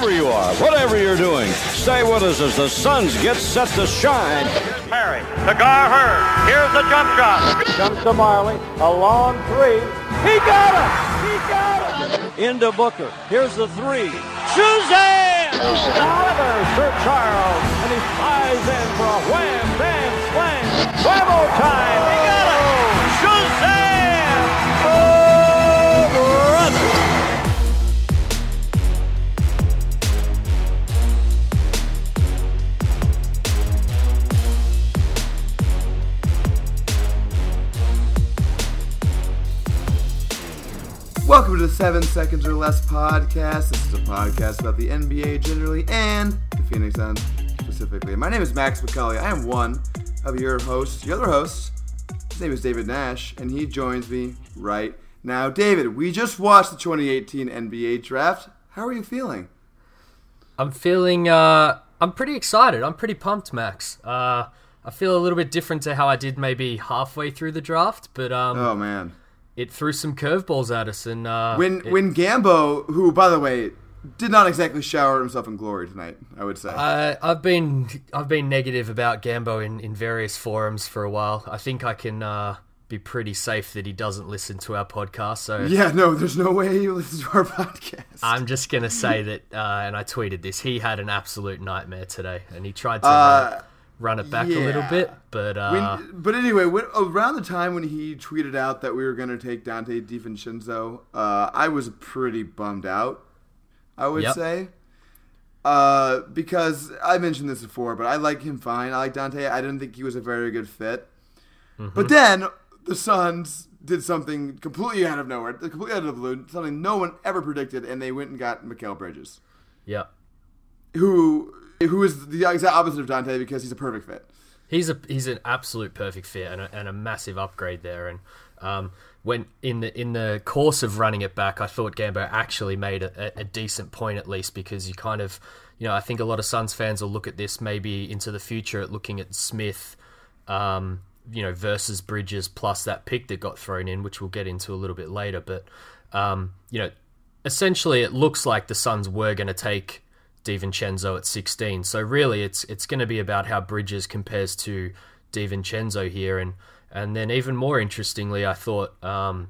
Wherever you are, whatever you're doing, stay with us as the Suns get set to shine. Perry to Gar Hurd. Here's the jump shot. Comes to Marley, a long three. He got it! He got it! Into Booker. Here's the three. Suzanne! Another Sir Charles, and he flies in for a wham, bam, slam. Bravo time! Welcome to the Seven Seconds or Less podcast. This is a podcast about the NBA generally and the Phoenix Suns specifically. My name is Max McCully. I am one of your hosts, your other hosts. His name is David Nash, and he joins me right now. David, we just watched the 2018 NBA draft. How are you feeling? I'm feeling. Uh, I'm pretty excited. I'm pretty pumped, Max. Uh, I feel a little bit different to how I did maybe halfway through the draft, but um, Oh man. It threw some curveballs at us. And uh, When it- when Gambo, who by the way did not exactly shower himself in glory tonight, I would say. I, I've been I've been negative about Gambo in, in various forums for a while. I think I can uh, be pretty safe that he doesn't listen to our podcast. So yeah, no, there's no way he listens to our podcast. I'm just gonna say that, uh, and I tweeted this. He had an absolute nightmare today, and he tried to Uh, run, it back a little bit, but uh, When, but anyway, when, around the time when he tweeted out that we were going to take Dante DiVincenzo, uh, I was pretty bummed out. I would Yep. say, uh, because I mentioned this before, but I like him fine. I like Dante. I didn't think he was a very good fit. Mm-hmm. But then the Suns did something completely out of nowhere, completely out of the blue, something no one ever predicted, and they went and got Mikal Bridges, yeah. who who is the exact opposite of Dante because he's a perfect fit. He's a he's an absolute perfect fit and a, and a massive upgrade there. And um, when in the in the course of running it back, I thought Gambo actually made a, a decent point at least because you kind of you know I think a lot of Suns fans will look at this maybe into the future at looking at Smith. Um, you know, versus Bridges plus that pick that got thrown in, which we'll get into a little bit later. But um, you know, essentially, it looks like the Suns were going to take DiVincenzo at 16. So really, it's it's going to be about how Bridges compares to DiVincenzo here, and and then even more interestingly, I thought um,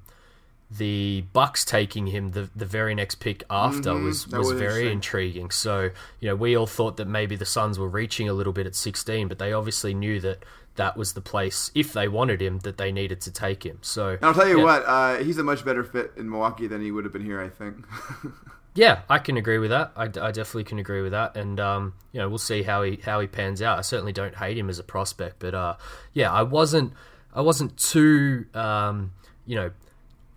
the Bucks taking him the the very next pick after was that was was very intriguing. So you know, we all thought that maybe the Suns were reaching a little bit at 16, but they obviously knew that that was the place if they wanted him that they needed to take him. So And I'll tell you yeah. what, uh, he's a much better fit in Milwaukee than he would have been here. I think. Yeah, I can agree with that. I, I definitely can agree with that, and um, you know, we'll see how he how he pans out. I certainly don't hate him as a prospect, but uh, yeah, I wasn't I wasn't too um, you know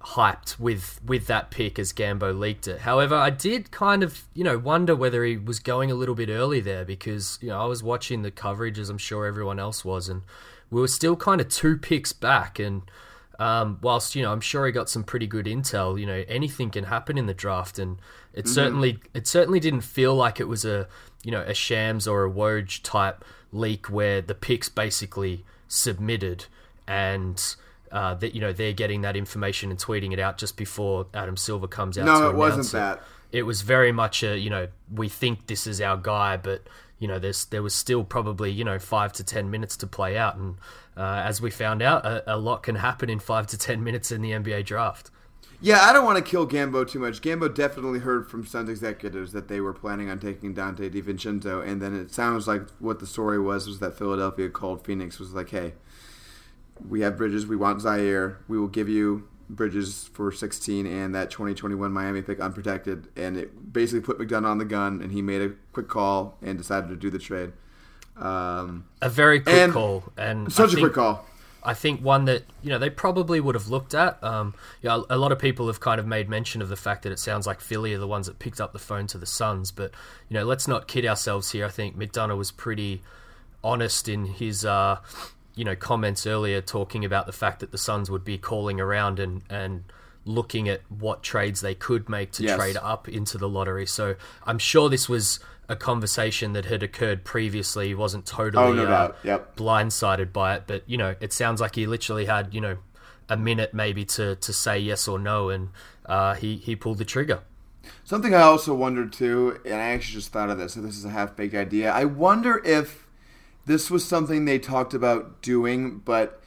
hyped with with that pick as Gambo leaked it. However, I did kind of you know wonder whether he was going a little bit early there because you know I was watching the coverage as I'm sure everyone else was, and we were still kind of two picks back and. Um, whilst you know, I'm sure he got some pretty good intel. You know, anything can happen in the draft, and it certainly it certainly didn't feel like it was a you know a Shams or a Woj type leak where the picks basically submitted and uh, that you know they're getting that information and tweeting it out just before Adam Silver comes out. No, it wasn't announce that. It. it was very much a you know we think this is our guy, but you know there's there was still probably you know five to ten minutes to play out, and uh, as we found out, a, a lot can happen in five to ten minutes in the NBA draft. Yeah, I don't want to kill Gambo too much. Gambo definitely heard from Suns executives that they were planning on taking Dante DiVincenzo, and then it sounds like what the story was was that Philadelphia called Phoenix was like, "Hey, we have Bridges, we want Zhaire, we will give you Bridges for 16 and that 2021 Miami pick unprotected." And it basically put McDonough on the gun, and he made a quick call and decided to do the trade. Um, A very quick And call, and such a think- quick call. I think one that you know they probably would have looked at. Um, you know, a lot of people have kind of made mention of the fact that it sounds like Philly are the ones that picked up the phone to the Suns, but you know, let's not kid ourselves here. I think McDonough was pretty honest in his uh, you know comments earlier, talking about the fact that the Suns would be calling around and and looking at what trades they could make to Yes. trade up into the lottery. So I'm sure this was a conversation that had occurred previously. He wasn't totally Oh, no uh. Yep. blindsided by it, but you know, it sounds like he literally had you know a minute maybe to, to say yes or no, and uh, he he pulled the trigger. Something I also wondered too, and I actually just thought of this, so this is a half baked idea. I wonder if this was something they talked about doing, but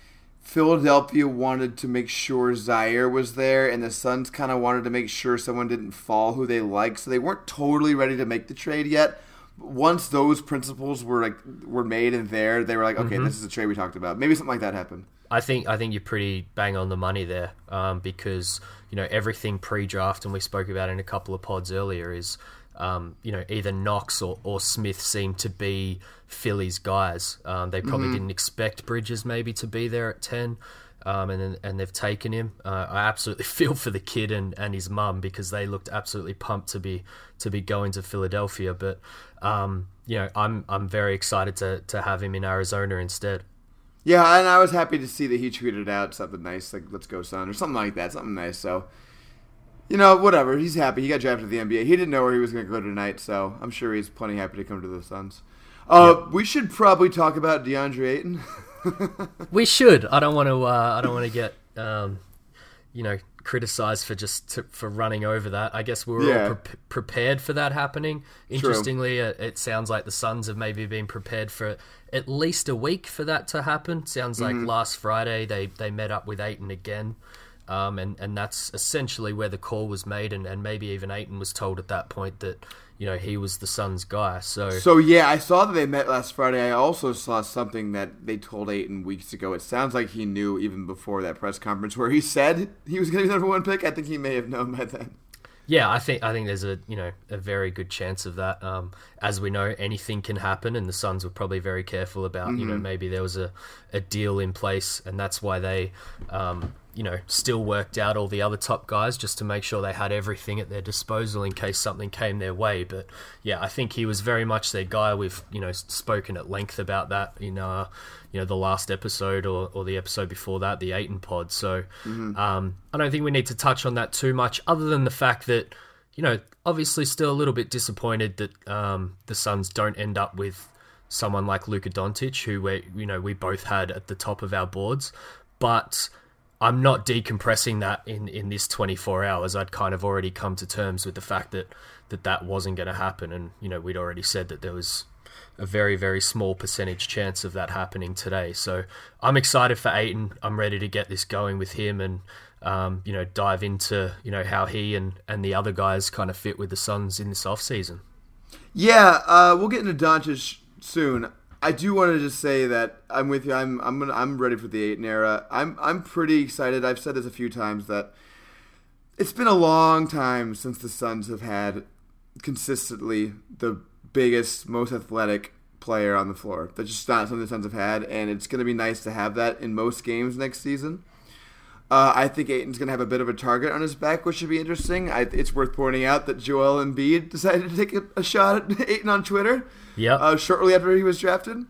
Philadelphia wanted to make sure Zhaire was there, and the Suns kind of wanted to make sure someone didn't fall who they like, so they weren't totally ready to make the trade yet. Once those principles were like were made and there, they were like, okay, mm-hmm. this is the trade we talked about. Maybe something like that happened. I think I think you're pretty bang on the money there, um, because you know everything pre-draft, and we spoke about in a couple of pods earlier, is um, you know either Knox or, or Smith seem to be Philly's guys. Um, they probably mm-hmm. didn't expect Bridges maybe to be there at ten. Um, and and they've taken him. Uh, I absolutely feel for the kid and, and his mum because they looked absolutely pumped to be to be going to Philadelphia. But um, you know, I'm I'm very excited to to have him in Arizona instead. Yeah, and I was happy to see that he tweeted out something nice like "Let's go, son" or something like that, something nice. So, you know, whatever. He's happy. He got drafted to the NBA. He didn't know where he was going to go tonight, so I'm sure he's plenty happy to come to the Suns. Uh, yep. We should probably talk about DeAndre Ayton. we should. I don't want to. Uh, I don't want to get, um, you know, criticized for just to, for running over that. I guess we were yeah. all pre- prepared for that happening. Interestingly, it, it, sounds like the Suns have maybe been prepared for at least a week for that to happen. Sounds like mm-hmm. last Friday they, they met up with Ayton again. Um, and, and that's essentially where the call was made, and, and maybe even Ayton was told at that point that you know he was the Suns guy. So so yeah, I saw that they met last Friday. I also saw something that they told Ayton weeks ago. It sounds like he knew even before that press conference where he said he was going to be the number one pick. I think he may have known by then. Yeah, I think I think there's a you know a very good chance of that. Um, as we know, anything can happen, and the Suns were probably very careful about mm-hmm. you know mm-hmm. maybe there was a, a deal in place, and that's why they um, you know, still worked out all the other top guys just to make sure they had everything at their disposal in case something came their way. But yeah, I think he was very much their guy. We've you know spoken at length about that in uh, you know the last episode or, or the episode before that, the Ayton pod. So mm-hmm. um, I don't think we need to touch on that too much, other than the fact that you know obviously still a little bit disappointed that um, the Suns don't end up with someone like Luka Doncic, who we you know we both had at the top of our boards, but I'm not decompressing that in, in this 24 hours. I'd kind of already come to terms with the fact that that, that wasn't going to happen. And, you know, we'd already said that there was a very, very small percentage chance of that happening today. So I'm excited for Ayton. I'm ready to get this going with him and, um, you know, dive into, you know, how he and, and the other guys kind of fit with the Suns in this offseason. Yeah, uh, we'll get into Doncic soon. I do want to just say that I'm with you. I'm I'm gonna, I'm ready for the Ayton era. I'm I'm pretty excited. I've said this a few times that it's been a long time since the Suns have had consistently the biggest, most athletic player on the floor. That's just not something the Suns have had, and it's going to be nice to have that in most games next season. Uh, I think Ayton's going to have a bit of a target on his back, which should be interesting. I, it's worth pointing out that Joel Embiid decided to take a, a shot at Ayton on Twitter. Yeah. Uh, shortly after he was drafted.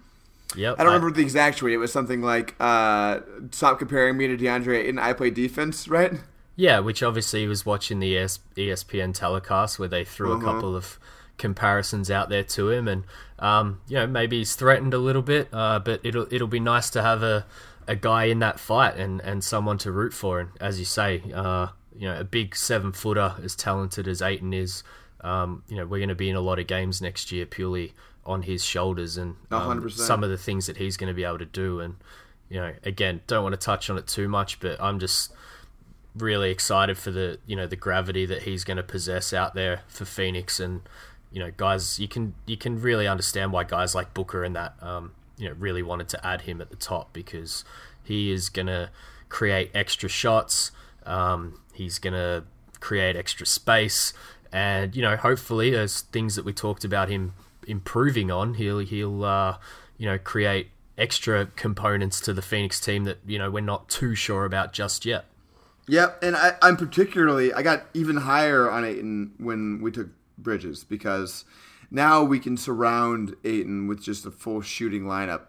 Yep. I don't remember the exact tweet. It was something like, uh, "Stop comparing me to DeAndre Ayton. I play defense, right?" Yeah, which obviously he was watching the ES- ESPN telecast where they threw uh-huh. a couple of comparisons out there to him, and um, you know maybe he's threatened a little bit, uh, but it'll it'll be nice to have a a guy in that fight and, and someone to root for. And as you say, uh, you know, a big seven footer as talented as Ayton is, um, you know, we're going to be in a lot of games next year purely on his shoulders and um, some of the things that he's going to be able to do. And you know, again, don't want to touch on it too much, but I'm just really excited for the you know the gravity that he's going to possess out there for Phoenix and you know guys you can you can really understand why guys like Booker and that um, you know really wanted to add him at the top because he is going to create extra shots. Um, he's going to create extra space, and you know hopefully as things that we talked about him improving on, he'll he'll uh, you know create extra components to the Phoenix team that you know we're not too sure about just yet. Yep, and I, I'm particularly I got even higher on Ayton when we took Bridges because now we can surround Ayton with just a full shooting lineup.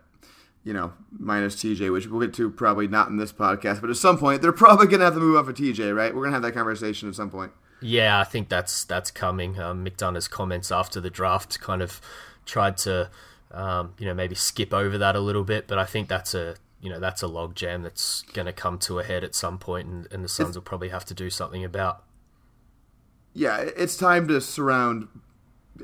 You know, minus TJ, which we'll get to probably not in this podcast, but at some point they're probably gonna have to move off of TJ, right? We're gonna have that conversation at some point. Yeah, I think that's that's coming. Um, McDonough's comments after the draft kind of tried to, um, you know, maybe skip over that a little bit, but I think that's a you know that's a logjam that's going to come to a head at some point, and, and the Suns will probably have to do something about. Yeah, it's time to surround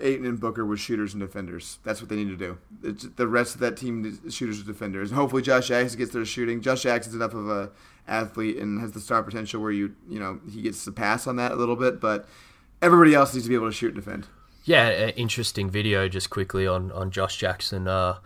Ayton and Booker with shooters and defenders. That's what they need to do. It's, the rest of that team is shooters and defenders. And hopefully Josh Jackson gets their shooting. Josh Jackson's enough of a athlete and has the star potential where you you know he gets to pass on that a little bit, but everybody else needs to be able to shoot and defend. Yeah, interesting video just quickly on on Josh Jackson. Uh,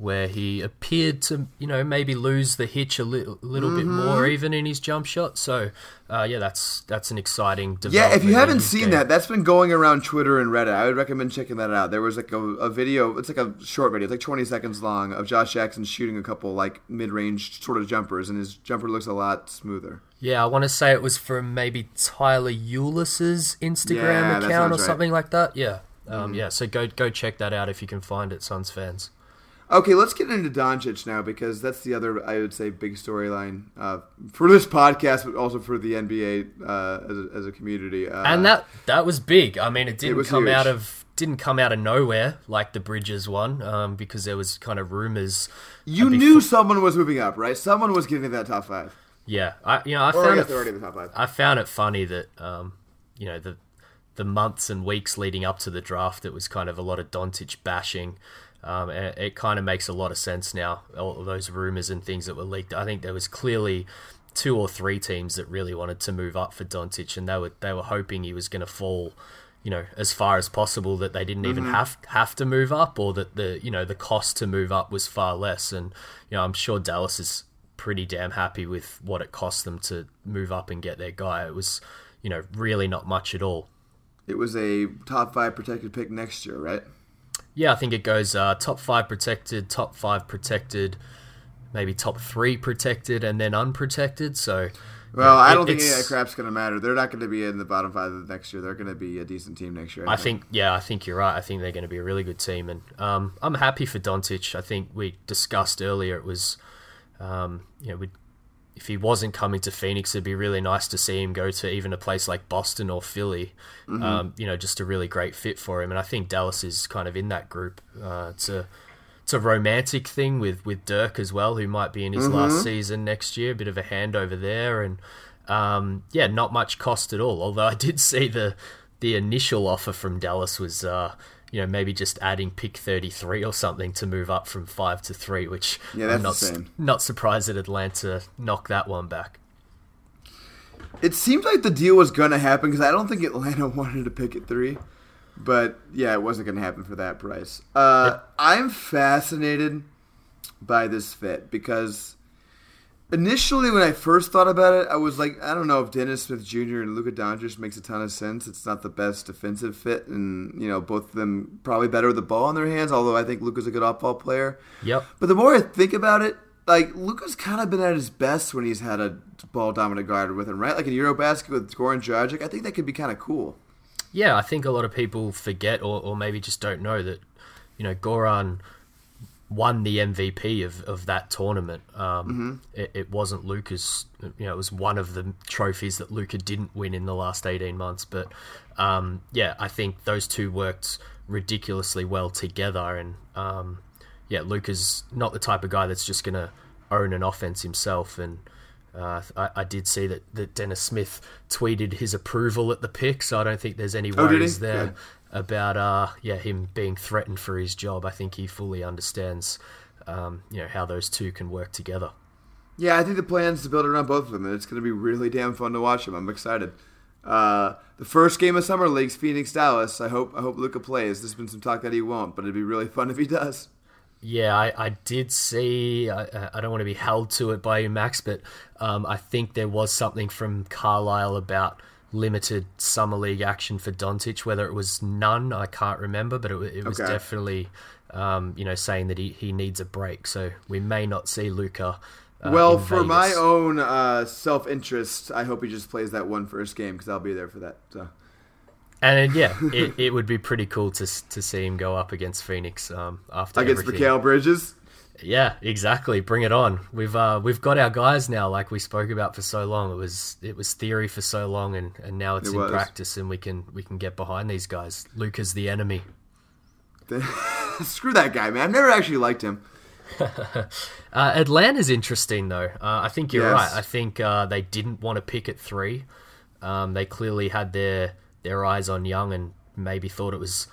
where he appeared to, you know, maybe lose the hitch a little, little mm-hmm. bit more even in his jump shot. So, uh, yeah, that's that's an exciting development. Yeah, if you haven't seen game. that, that's been going around Twitter and Reddit. I would recommend checking that out. There was like a, a video, it's like a short video, it's like 20 seconds long of Josh Jackson shooting a couple like mid-range sort of jumpers, and his jumper looks a lot smoother. Yeah, I want to say it was from maybe Tyler Ulis's Instagram yeah, account or right. something like that. Yeah. Um, mm. Yeah, so go go check that out if you can find it, Suns fans. Okay, let's get into Doncic now because that's the other I would say big storyline uh, for this podcast, but also for the NBA uh, as, a, as, a, community. Uh, and that that was big. I mean, it didn't it come huge. out of didn't come out of nowhere like the Bridges one um, because there was kind of rumors. You knew someone was moving up, right? Someone was getting that top five. Yeah, I you know I or found I it, already in the top five. I found it funny that um, you know the the months and weeks leading up to the draft, it was kind of a lot of Doncic bashing. Um, and it kind of makes a lot of sense now. All those rumors and things that were leaked. I think there was clearly two or three teams that really wanted to move up for Doncic, and they were they were hoping he was going to fall, you know, as far as possible. That they didn't mm-hmm. even have have to move up, or that the you know the cost to move up was far less. And you know, I'm sure Dallas is pretty damn happy with what it cost them to move up and get their guy. It was, you know, really not much at all. It was a top five protected pick next year, right? Yeah, I think it goes uh, top five protected, top five protected, maybe top three protected, and then unprotected. So, well, I don't think any of that crap's going to matter. They're not going to be in the bottom five of the next year. They're going to be a decent team next year. I, I think. think. yeah, I think you're right. I think they're going to be a really good team, and um, I'm happy for Doncic. I think we discussed earlier it was, um, you know, we if he wasn't coming to Phoenix, it'd be really nice to see him go to even a place like Boston or Philly. Mm-hmm. Um, you know, just a really great fit for him. And I think Dallas is kind of in that group. Uh, it's a it's a romantic thing with with Dirk as well, who might be in his mm-hmm. last season next year. A bit of a handover there, and um, yeah, not much cost at all. Although I did see the the initial offer from Dallas was. Uh, you know, maybe just adding pick 33 or something to move up from 5 to 3, which yeah, that's I'm not, insane. not surprised that Atlanta knocked that one back. It seems like the deal was going to happen because I don't think Atlanta wanted to pick at 3. But yeah, it wasn't going to happen for that price. Uh, I'm fascinated by this fit because initially when I first thought about it, I was like, I don't know if Dennis Smith Jr. and Luka Doncic makes a ton of sense. It's not the best defensive fit, and you know both of them probably better with the ball in their hands. Although I think Luka's a good off-ball player. Yep. But the more I think about it, like Luka's kind of been at his best when he's had a ball dominant guard with him, right? Like in EuroBasket with Goran Dragic, I think that could be kind of cool. Yeah, I think a lot of people forget or, or maybe just don't know that, you know, Goran won the MVP of, of that tournament. Um, mm-hmm. it, it, wasn't Luka's, you know, it was one of the trophies that Luka didn't win in the last 18 months. But um, yeah, I think those two worked ridiculously well together. And um, yeah, Luka's not the type of guy that's just going to own an offense himself. And uh, I, I, did see that, that Dennis Smith tweeted his approval at the pick, so I don't think there's any oh, worries oh, there about uh, yeah him being threatened for his job. I think he fully understands um, you know how those two can work together. Yeah, I think the plan is to build around both of them, and it's going to be really damn fun to watch them. I'm excited. Uh, the first game of summer leagues, Phoenix Dallas. I hope I hope Luka plays. There's been some talk that he won't, but it'd be really fun if he does. Yeah, I, I did see. I, I don't want to be held to it by you, Max, but um, I think there was something from Carlisle about limited summer league action for Doncic. Whether it was none, I can't remember, but it, it was okay. definitely, um, you know, saying that he, he needs a break. So we may not see Luka. Uh, well, for Vegas. my own uh, self interest, I hope he just plays that one first game because I'll be there for that. So. And yeah, it, it would be pretty cool to to see him go up against Phoenix um, after against everything. Mikal Bridges. Yeah, exactly. Bring it on. We've uh, we've got our guys now, like we spoke about for so long. It was it was theory for so long, and, and now it's it in was. practice, and we can we can get behind these guys. Luka's the enemy. Screw that guy, man. I've never actually liked him. uh, Atlanta's interesting though. Uh, I think you're Yes. right. I think uh, they didn't want to pick at three. Um, they clearly had their their eyes on Young and maybe thought it was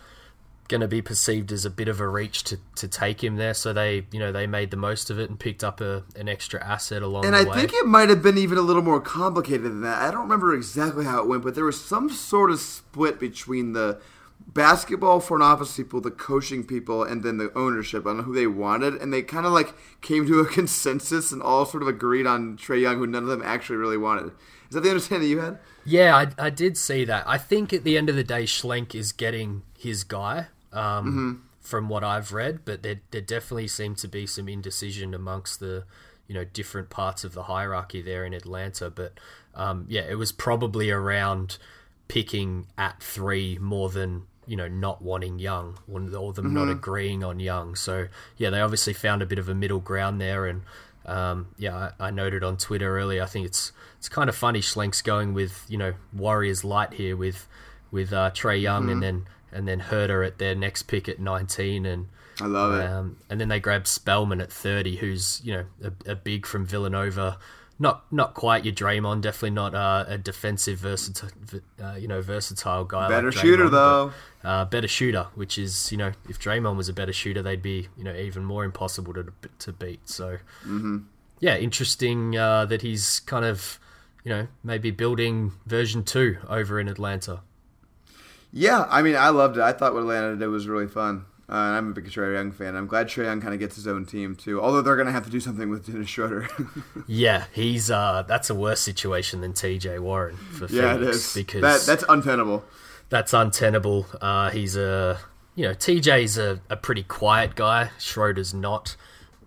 going to be perceived as a bit of a reach to, to take him there. So they you know they made the most of it and picked up a, an extra asset along the way. And I way. think it might have been even a little more complicated than that. I don't remember exactly how it went, but there was some sort of split between the basketball front office people, the coaching people, and then the ownership on who they wanted. And they kind of like came to a consensus and all sort of agreed on Trae Young, who none of them actually really wanted. Is that the understanding you had? Yeah, I, I did see that. I think at the end of the day, Schlenk is getting his guy, um, from what I've read, but there, there definitely seemed to be some indecision amongst the, you know, different parts of the hierarchy there in Atlanta. But um, yeah, it was probably around picking at three more than you know not wanting Young or, or them not agreeing on Young. So yeah, they obviously found a bit of a middle ground there, and um, yeah, I, I noted on Twitter earlier. I think it's it's kind of funny. Schlenk's going with you know Warriors light here with with uh, Trae Young and then and then Huerter at their next pick at 19 and I love it. um, and then they grab Spellman at 30, who's you know a, a big from Villanova. Not not quite your Draymond, definitely not uh, a defensive versatile, uh, you know, versatile guy. Better like Draymond, shooter, though. but, uh, better shooter, which is you know, if Draymond was a better shooter, they'd be you know even more impossible to to beat. So Mm-hmm. yeah, interesting uh, that he's kind of you know maybe building version two over in Atlanta. Yeah, I mean, I loved it. I thought what Atlanta did was really fun. Uh, and I'm a big Trae Young fan. I'm glad Trae Young kind of gets his own team too. Although they're going to have to do something with Dennis Schroeder. Yeah, he's uh, that's a worse situation than T.J. Warren for yeah, it Phoenix is. because that, that's untenable. that's untenable. Uh, he's a you know TJ's a, a pretty quiet guy. Schroeder's not.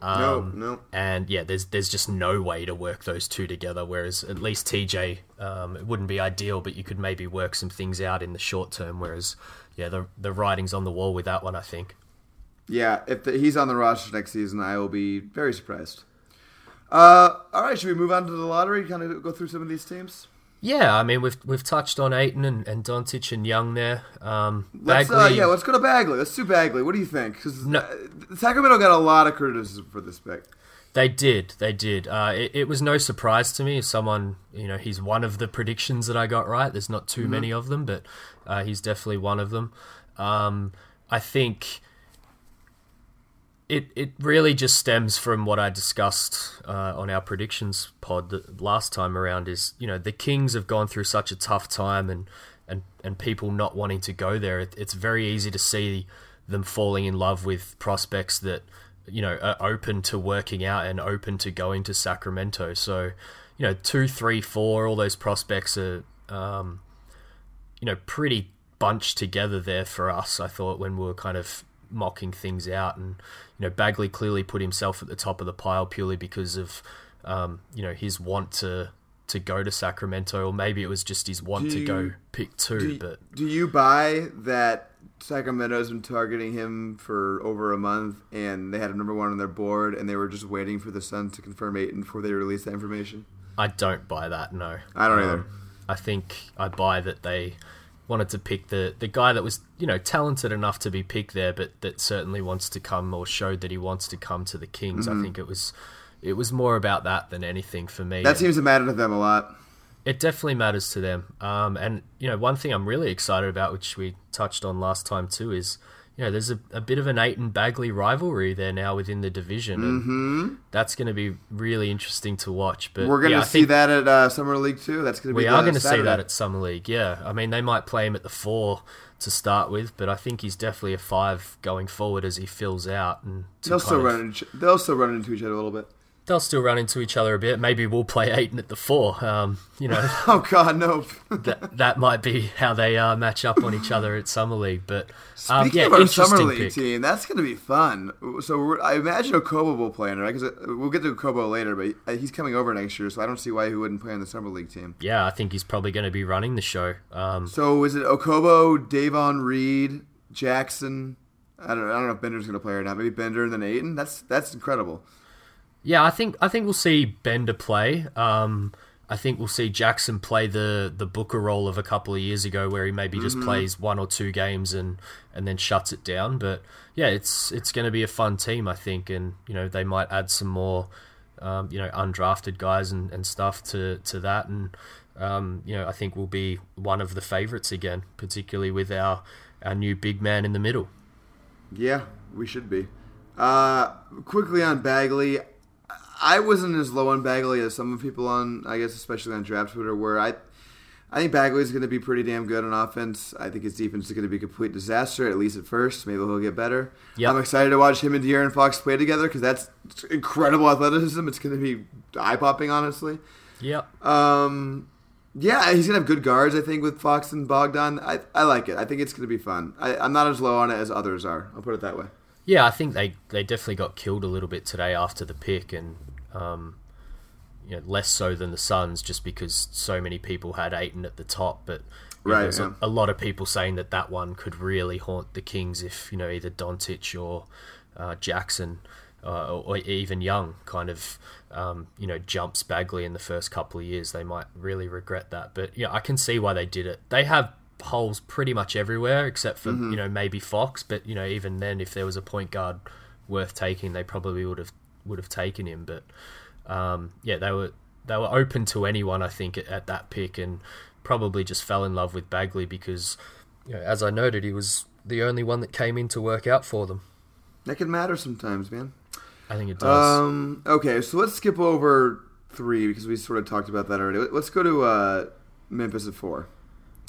Um, No, no. And yeah, there's there's just no way to work those two together. Whereas at least TJ, um, it wouldn't be ideal, but you could maybe work some things out in the short term. Whereas yeah, the the writing's on the wall with that one. I think. Yeah, if the, he's on the roster next season, I will be very surprised. Uh, all right, should we move on to the lottery? Kind of go through some of these teams. Yeah, I mean we've we've touched on Ayton and, and Doncic and Young there. Um, Let's uh, yeah, let's go to Bagley. Let's do Bagley. What do you think? Because No. Sacramento got a lot of criticism for this pick. They did, they did. Uh, it, it was no surprise to me. If someone, you know, he's one of the predictions that I got right. There's not too many of them, but uh, he's definitely one of them. Um, I think it it really just stems from what I discussed uh, on our predictions pod last time around. Is you know the Kings have gone through such a tough time, and and and people not wanting to go there. It, it's very easy to see them falling in love with prospects that you know are open to working out and open to going to Sacramento. So you know two, three, four, all those prospects are. Um, you know, pretty bunched together there for us. I thought when we were kind of mocking things out, and you know, Bagley clearly put himself at the top of the pile purely because of um, you know his want to to go to Sacramento, or maybe it was just his want to go pick two. Do, but do you buy that Sacramento's been targeting him for over a month, and they had a number one on their board, and they were just waiting for the Suns to confirm Ayton before they released that information? I don't buy that. No, Um, I don't either. I think I buy that they wanted to pick the the guy that was you know talented enough to be picked there, but that certainly wants to come or showed that he wants to come to the Kings. Mm-hmm. I think it was it was more about that than anything for me. That seems to matter to them a lot. It definitely matters to them. Um, and you know, one thing I'm really excited about, which we touched on last time too, is you know, there's a, a bit of an Ayton Bagley rivalry there now within the division, and that's going to be really interesting to watch. But Mm-hmm. We're going to yeah, see that at uh, Summer League too. That's going to be we are going to see that at Summer League. Yeah, I mean, they might play him at the four to start with, but I think he's definitely a five going forward as he fills out, and They'll still of- run. Into, they'll still run into each other a little bit. They'll still run into each other a bit. Maybe we'll play Ayton at the four. Um, you know. Oh God, no! that that might be how they uh, match up on each other at summer league. But um, Speaking yeah, of our summer league pick. team, that's going to be fun. So we're, I imagine Okobo will play in it, right? Because we'll get to Okobo later, but uh, he's coming over next year, so I don't see why he wouldn't play on the summer league team. Yeah, I think he's probably going to be running the show. Um, So is it Okobo, Davon Reed, Jackson? I don't, I don't know if Bender's going to play or not. Maybe Bender and then Ayton. That's that's incredible. Yeah, I think I think we'll see Bender play. Um, I think we'll see Jackson play the the Booker role of a couple of years ago, where he maybe just Mm-hmm. plays one or two games and and then shuts it down. But yeah, it's it's going to be a fun team, I think, and you know they might add some more, um, you know, undrafted guys and, and stuff to to that, and um, you know I think we'll be one of the favorites again, particularly with our our new big man in the middle. Yeah, we should be. Uh, quickly on Bagley, I wasn't as low on Bagley as some of people on, I guess, especially on draft Twitter, were. I, I think Bagley's going to be pretty damn good on offense. I think his defense is going to be a complete disaster, at least at first. Maybe he'll get better. Yep. I'm excited to watch him and De'Aaron Fox play together because that's incredible athleticism. It's going to be eye popping, honestly. Yep. Um, yeah, he's gonna have good guards. I think with Fox and Bogdan. I, I like it. I think it's gonna be fun. I, I'm not as low on it as others are. I'll put it that way. Yeah, I think they, they definitely got killed a little bit today after the pick, and um, you know less so than the Suns, just because so many people had Ayton at the top. But Right, there's yeah. a, a lot of people saying that that one could really haunt the Kings if you know either Doncic or uh, Jackson uh, or, or even Young kind of um, you know jumps Bagley in the first couple of years. They might really regret that. But yeah, I can see why they did it. They have holes pretty much everywhere except for Mm-hmm. you know maybe Fox. But you know even then, if there was a point guard worth taking, they probably would have would have taken him. But um, yeah, they were they were open to anyone. I think at, at that pick and probably just fell in love with Bagley because you know, as I noted, he was the only one that came in to work out for them. That can matter sometimes, man. I think it does. Um, okay, so let's skip over three because we sort of talked about that already. Let's go to uh, Memphis at four.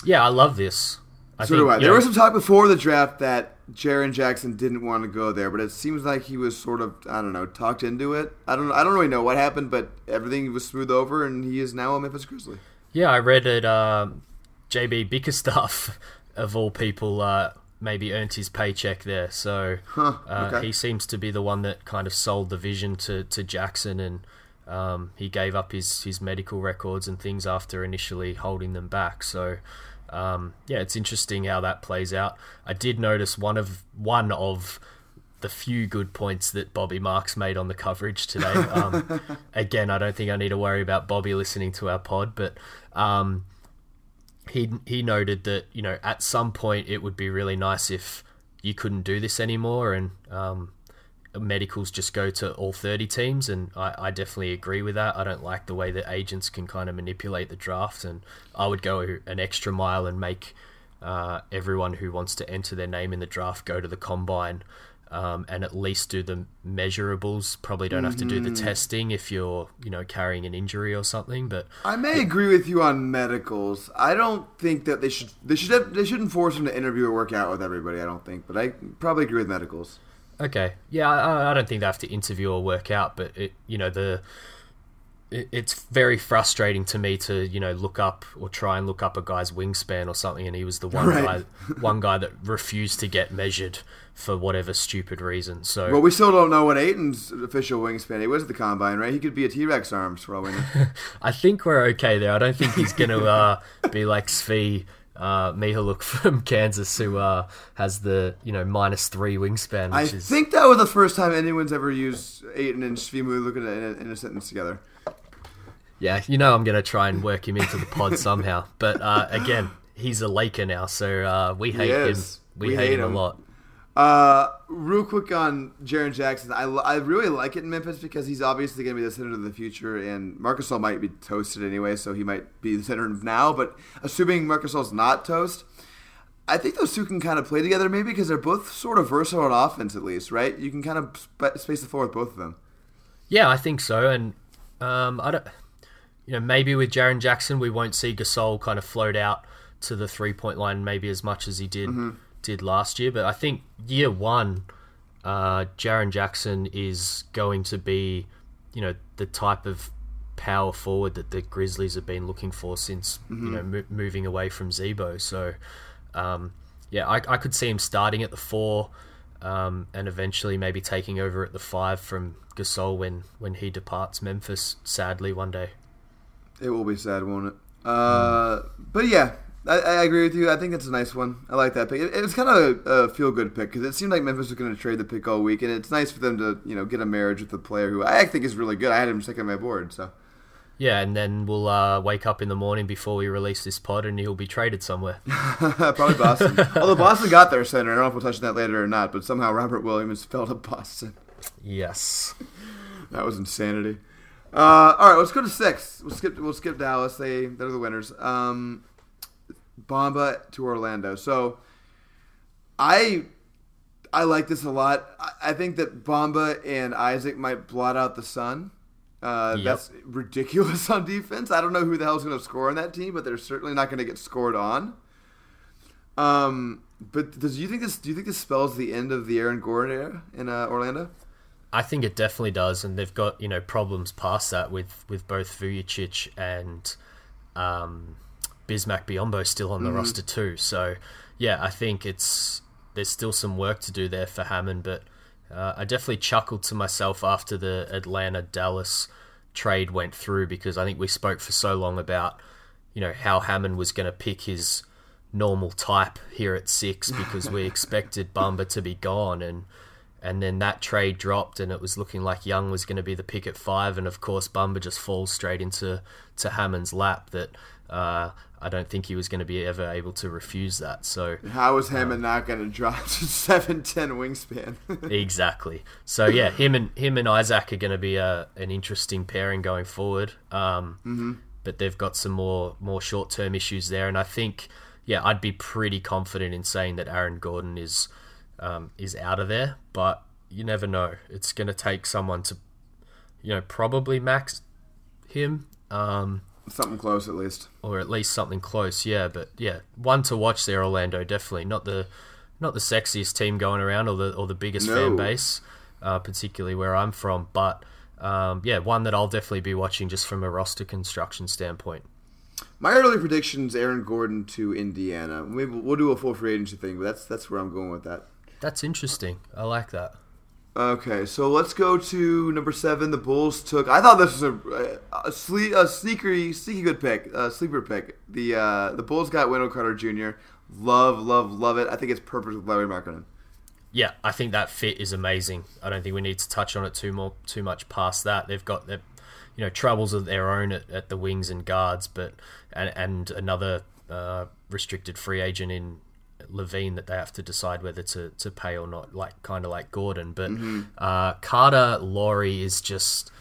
yeah, I love this. I so do I. There know, was some talk before the draft that Jaren Jackson didn't want to go there, but it seems like he was sort of I don't know talked into it. I don't I don't really know what happened, but everything was smooth over, and he is now a Memphis Grizzly. Yeah, I read that Um, JB Bickerstaff, of all people, uh, maybe earned his paycheck there. So Huh, uh, he seems to be the one that kind of sold the vision to, to Jackson, and um, he gave up his, his medical records and things after initially holding them back. So um, yeah, it's interesting how that plays out. I did notice one of one of the few good points that Bobby Marks made on the coverage today. Um, again, I don't think I need to worry about Bobby listening to our pod, but um, he he noted that you know at some point it would be really nice if you couldn't do this anymore and um, medicals just go to all 30 teams and I, I definitely agree with that i don't like the way that agents can kind of manipulate the draft and i would go an extra mile and make uh, everyone who wants to enter their name in the draft go to the combine um, and at least do the measurables probably don't have to do the testing if you're you know carrying an injury or something but I may agree with you on medicals. I don't think that they should they should have, they shouldn't force him to interview or work out with everybody. I don't think, but I probably agree with medicals. Okay. Yeah, I, I don't think they have to interview or work out, but it, you know, the it, it's very frustrating to me to you know look up or try and look up a guy's wingspan or something, and he was the one Right. guy, one guy that refused to get measured for whatever stupid reason. So Well, we still don't know what Ayton's official wingspan. He was at the combine, right? He could be a T Rex arms for all we know. I think we're okay there. I don't think he's going to uh, be like Svi uh, Mykhailiuk from Kansas, who uh, has the you know minus three wingspan, I is think that was the first time anyone's ever used Ayton and Shvimu looking at it in a, in a sentence together. Yeah, you know I'm going to try and work him into the pod somehow. But uh, again, he's a Laker now, so uh, we hate him. We, We hate, hate him. a lot. Uh, real quick on Jaren Jackson, I, I really like it in Memphis because he's obviously going to be the center of the future, and Marc Gasol might be toasted anyway, so he might be the center now. But assuming Marc Gasol's not toast, I think those two can kind of play together, maybe because they're both sort of versatile on offense, at least, right? You can kind of sp- space the floor with both of them. Yeah, I think so. And um, I don't, you know, maybe with Jaren Jackson, we won't see Gasol kind of float out to the three point line maybe as much as he did did last year. But I think year one, uh, Jaren Jackson is going to be, you know, the type of power forward that the Grizzlies have been looking for since you know mo- moving away from Z-Bo. So, um, yeah, I, I could see him starting at the four, um, and eventually maybe taking over at the five from Gasol when when he departs Memphis. Sadly, one day. It will be sad, won't it? Uh, but yeah, I, I agree with you. I think it's a nice one. I like that pick. It, it's kind of a, a feel good pick because it seemed like Memphis was going to trade the pick all week, and it's nice for them to you know get a marriage with a player who I think is really good. I had him second on my board, so Yeah, and then we'll uh, wake up in the morning before we release this pod, and he'll be traded somewhere. Probably Boston. Although Boston got their center, I don't know if we'll touch on that later or not. But somehow Robert Williams fell to Boston. Yes. That was insanity. Uh, all right, let's go to six. We'll skip. We'll skip Dallas. They they're the winners. Um, Bamba to Orlando. So, I I like this a lot. I, I think that Bamba and Isaac might blot out the sun. Uh, Yep. That's ridiculous on defense. I don't know who the hell's going to score on that team, but they're certainly not going to get scored on. Um, but does you think this? Do you think this spells the end of the Aaron Gordon era in uh, Orlando? I think it definitely does, and they've got you know problems past that with with both Vucevic and um, Bismack Biyombo still on the roster too. So yeah, I think it's there's still some work to do there for Hammond, but uh, I definitely chuckled to myself after the Atlanta Dallas trade went through because I think we spoke for so long about you know how Hammond was going to pick his normal type here at six because we expected Bamba to be gone and and then that trade dropped and it was looking like Young was going to be the pick at five and of course Bamba just falls straight into to Hammond's lap that uh, I don't think he was going to be ever able to refuse that so How is Hammond not going to drop to seven ten wingspan? exactly so yeah him and him and Isaac are going to be a, an interesting pairing going forward um, but they've got some more more short term issues there and I think yeah I'd be pretty confident in saying that Aaron Gordon is um, is out of there, but you never know. It's going to take someone to, you know, probably max him, um, Something close at least. or at least something close. Yeah, but yeah, one to watch there, Orlando. Definitely not the not the sexiest team going around, or the or the biggest No. fan base, uh, particularly where I'm from. But um, yeah, one that I'll definitely be watching just from a roster construction standpoint. My early predictions: Aaron Gordon to Indiana. Maybe we'll do a full free agency thing, but that's that's where I'm going with that. That's interesting. I like that. Okay, so let's go to number seven. The Bulls took. I thought this was a a, sle- a sneaky, sneaky good pick, a sleeper pick. The uh, the Bulls got Wendell Carter Jr. Love, love, love it. I think it's perfect with Larry Markkanen. Yeah, I think that fit is amazing. I don't think we need to touch on it too more too much past that. They've got their you know troubles of their own at, at the wings and guards, but and and another uh, restricted free agent in LaVine that they have to decide whether to, to pay or not, like kind of like Gordon. But uh, Carter Laurie is just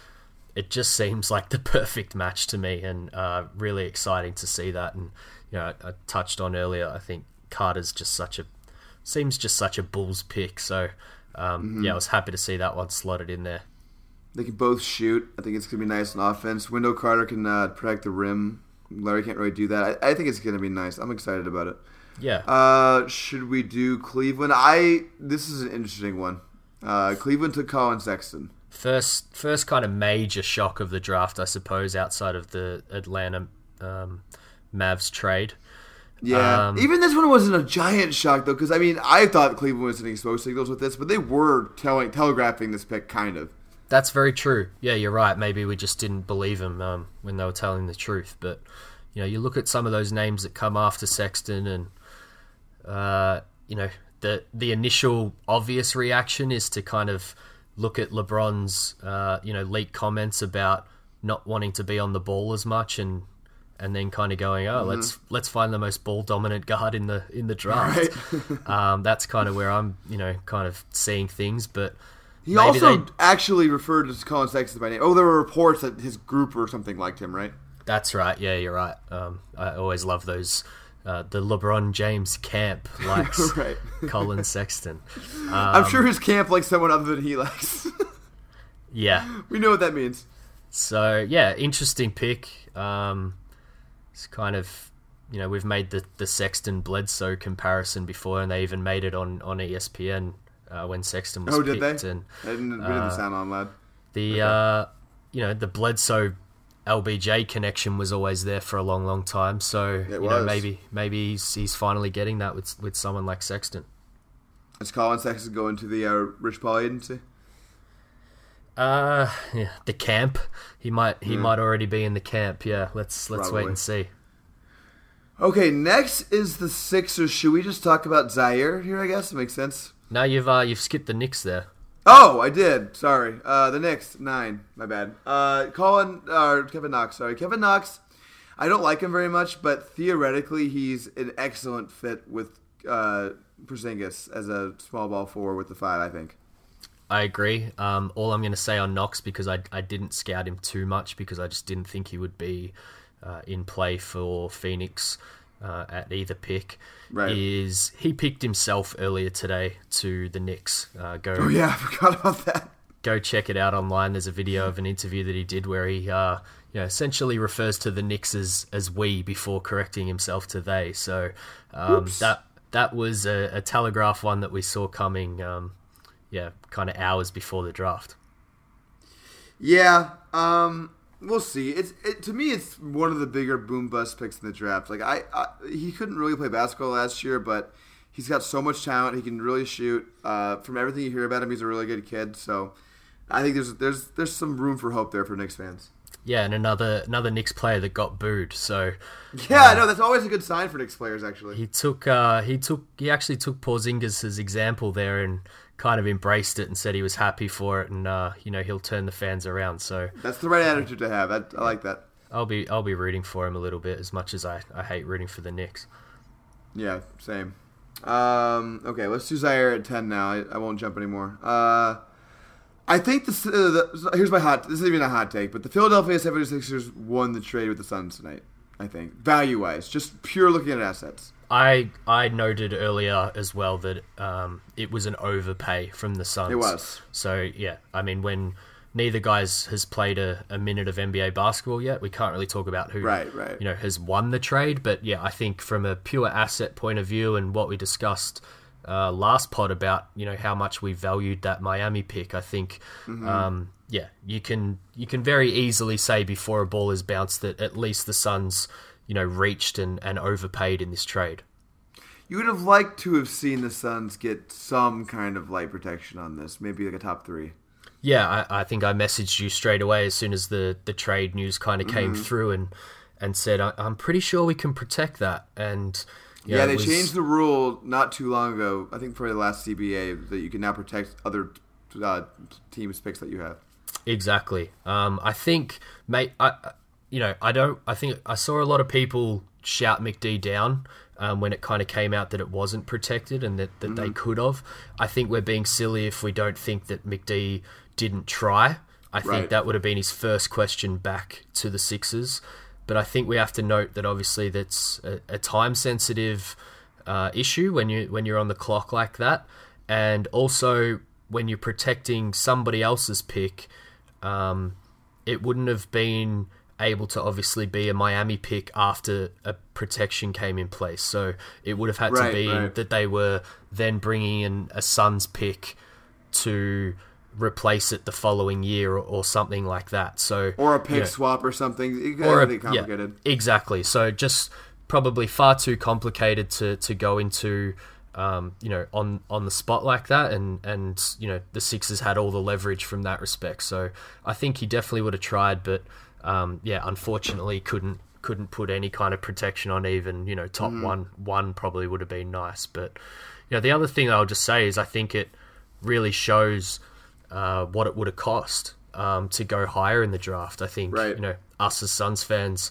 it just seems like the perfect match to me, and uh, really exciting to see that. And you know, I, I touched on earlier. I think Carter's just such a seems just such a Bulls pick. So um, yeah, I was happy to see that one slotted in there. They can both shoot. I think it's gonna be nice on offense. Wendell Carter can uh, protect the rim. Larry can't really do that. I, I think it's gonna be nice. I'm excited about it. Yeah, Uh, should we do Cleveland? I this is an interesting one. Uh, Cleveland took Collin Sexton. first first kind of major shock of the draft, I suppose, outside of the Atlanta um, Mavs trade. Yeah, Um, even this one wasn't a giant shock though, because I mean, I thought Cleveland was sending smoke signals with this, but they were telling telegraphing this pick kind of. That's very true. Yeah, you're right. Maybe we just didn't believe them um, when they were telling the truth. But you know, you look at some of those names that come after Sexton, and uh, you know, the the initial obvious reaction is to kind of look at LeBron's uh, you know leaked comments about not wanting to be on the ball as much, and and then kind of going, oh, let's let's find the most ball dominant guard in the in the draft. um, that's kind of where I'm you know kind of seeing things, but. He also they- actually referred to Collin Sexton by name. Oh, there were reports that his group or something liked him, right? That's right. Yeah, you're right. Um, I always love those. Uh, the LeBron James camp likes Right. Collin Sexton. I'm Um, sure his camp likes someone other than he likes. Yeah. we know what that means. So yeah, interesting pick. Um, it's kind of you know we've made the the Sexton Bledsoe comparison before, and they even made it on on ESPN uh, when Sexton was Oh, did picked. they? And didn't, we didn't sound on loud. the uh, you know the Bledsoe LBJ connection was always there for a long, long time. So you know maybe maybe he's, he's finally getting that with with someone like Sexton. Is Collin Sexton going to the uh, Rich Paul agency? Uh, yeah, the camp. He might he might already be in the camp. Yeah, let's let's wait and see. Okay, next is the Sixers. Should we just talk about Zhaire here? I guess it makes sense. No, you've uh, you've skipped the Knicks there. Oh, I did. Sorry. Uh, the Knicks nine. My bad. Uh, Collin or Kevin Knox. Sorry, Kevin Knox. I don't like him very much, but theoretically, he's an excellent fit with uh, Porzingis as a small ball four with the five. I think. I agree. Um, all I'm going to say on Knox because I, I didn't scout him too much because I just didn't think he would be uh, in play for Phoenix uh, at either pick. Right. Is he picked himself earlier today to the Knicks? Uh, go. Oh yeah, I forgot about that. Go check it out online. There's a video of an interview that he did where he, uh, you know, essentially refers to the Knicks as, as we before correcting himself to they. So um, that that was a, a telegraph one that we saw coming. Um, yeah, kind of hours before the draft. Yeah, um, we'll see. It's it, to me, it's one of the bigger boom bust picks in the draft. Like I, I, he couldn't really play basketball last year, but he's got so much talent. He can really shoot. Uh, from everything you hear about him, he's a really good kid. So I think there's there's there's some room for hope there for Knicks fans. Yeah, and another another Knicks player that got booed. So Yeah, I know that's always a good sign for Knicks players. Actually, he took uh, he took he actually took Porzingis' example there and kind of embraced it and said he was happy for it and uh, you know he'll turn the fans around. So that's the right attitude to have. I, I like that. I'll be I'll be rooting for him a little bit as much as I, I hate rooting for the Knicks. Yeah, same. Um, okay, let's do Zhaire at ten now. I, I won't jump anymore. Uh, I think this. Uh, the, here's my hot. This isn't even a hot take, but the Philadelphia 76ers won the trade with the Suns tonight. I think value wise, just pure looking at assets. I I noted earlier as well that um, it was an overpay from the Suns. It was. So yeah, I mean when neither guys has played a, a minute of NBA basketball yet, we can't really talk about who Right, right. you know has won the trade. But yeah, I think from a pure asset point of view and what we discussed uh, last pod about you know how much we valued that Miami pick, I think. Um, yeah, you can you can very easily say before a ball is bounced that at least the Suns you know reached and, and overpaid in this trade. You would have liked to have seen the Suns get some kind of light protection on this, maybe like a top three. Yeah, I, I think I messaged you straight away as soon as the, the trade news kind of came Mm-hmm. through and and said I, I'm pretty sure we can protect that. And Yeah, yeah, they was- changed the rule not too long ago. I think for the last CBA that you can now protect other uh, teams' picks that you have. Exactly. Um, I think, mate. I, you know, I don't. I think I saw a lot of people shout McD down um, when it kind of came out that it wasn't protected and that, that they could have. I think we're being silly if we don't think that McD didn't try. I think that would have been his first question back to the Sixers. But I think we have to note that obviously that's a, a time sensitive uh, issue when you when you're on the clock like that, and also when you're protecting somebody else's pick, um, it wouldn't have been able to obviously be a Miami pick after a protection came in place. So it would have had Right, to be right. that they were then bringing in a Suns pick to replace it the following year or, or something like that. So Or a pick you know, swap or something. It could or a- complicated. Yeah, exactly. So just probably far too complicated to, to go into, um, you know, on on the spot like that. And and you know the Sixers had all the leverage from that respect. So I think he definitely would have tried, but um, yeah, unfortunately couldn't couldn't put any kind of protection on even you know top one one probably would have been nice. But you know the other thing I'll just say is I think it really shows uh, what it would have cost um, to go higher in the draft. I think Right. you know us as Suns fans,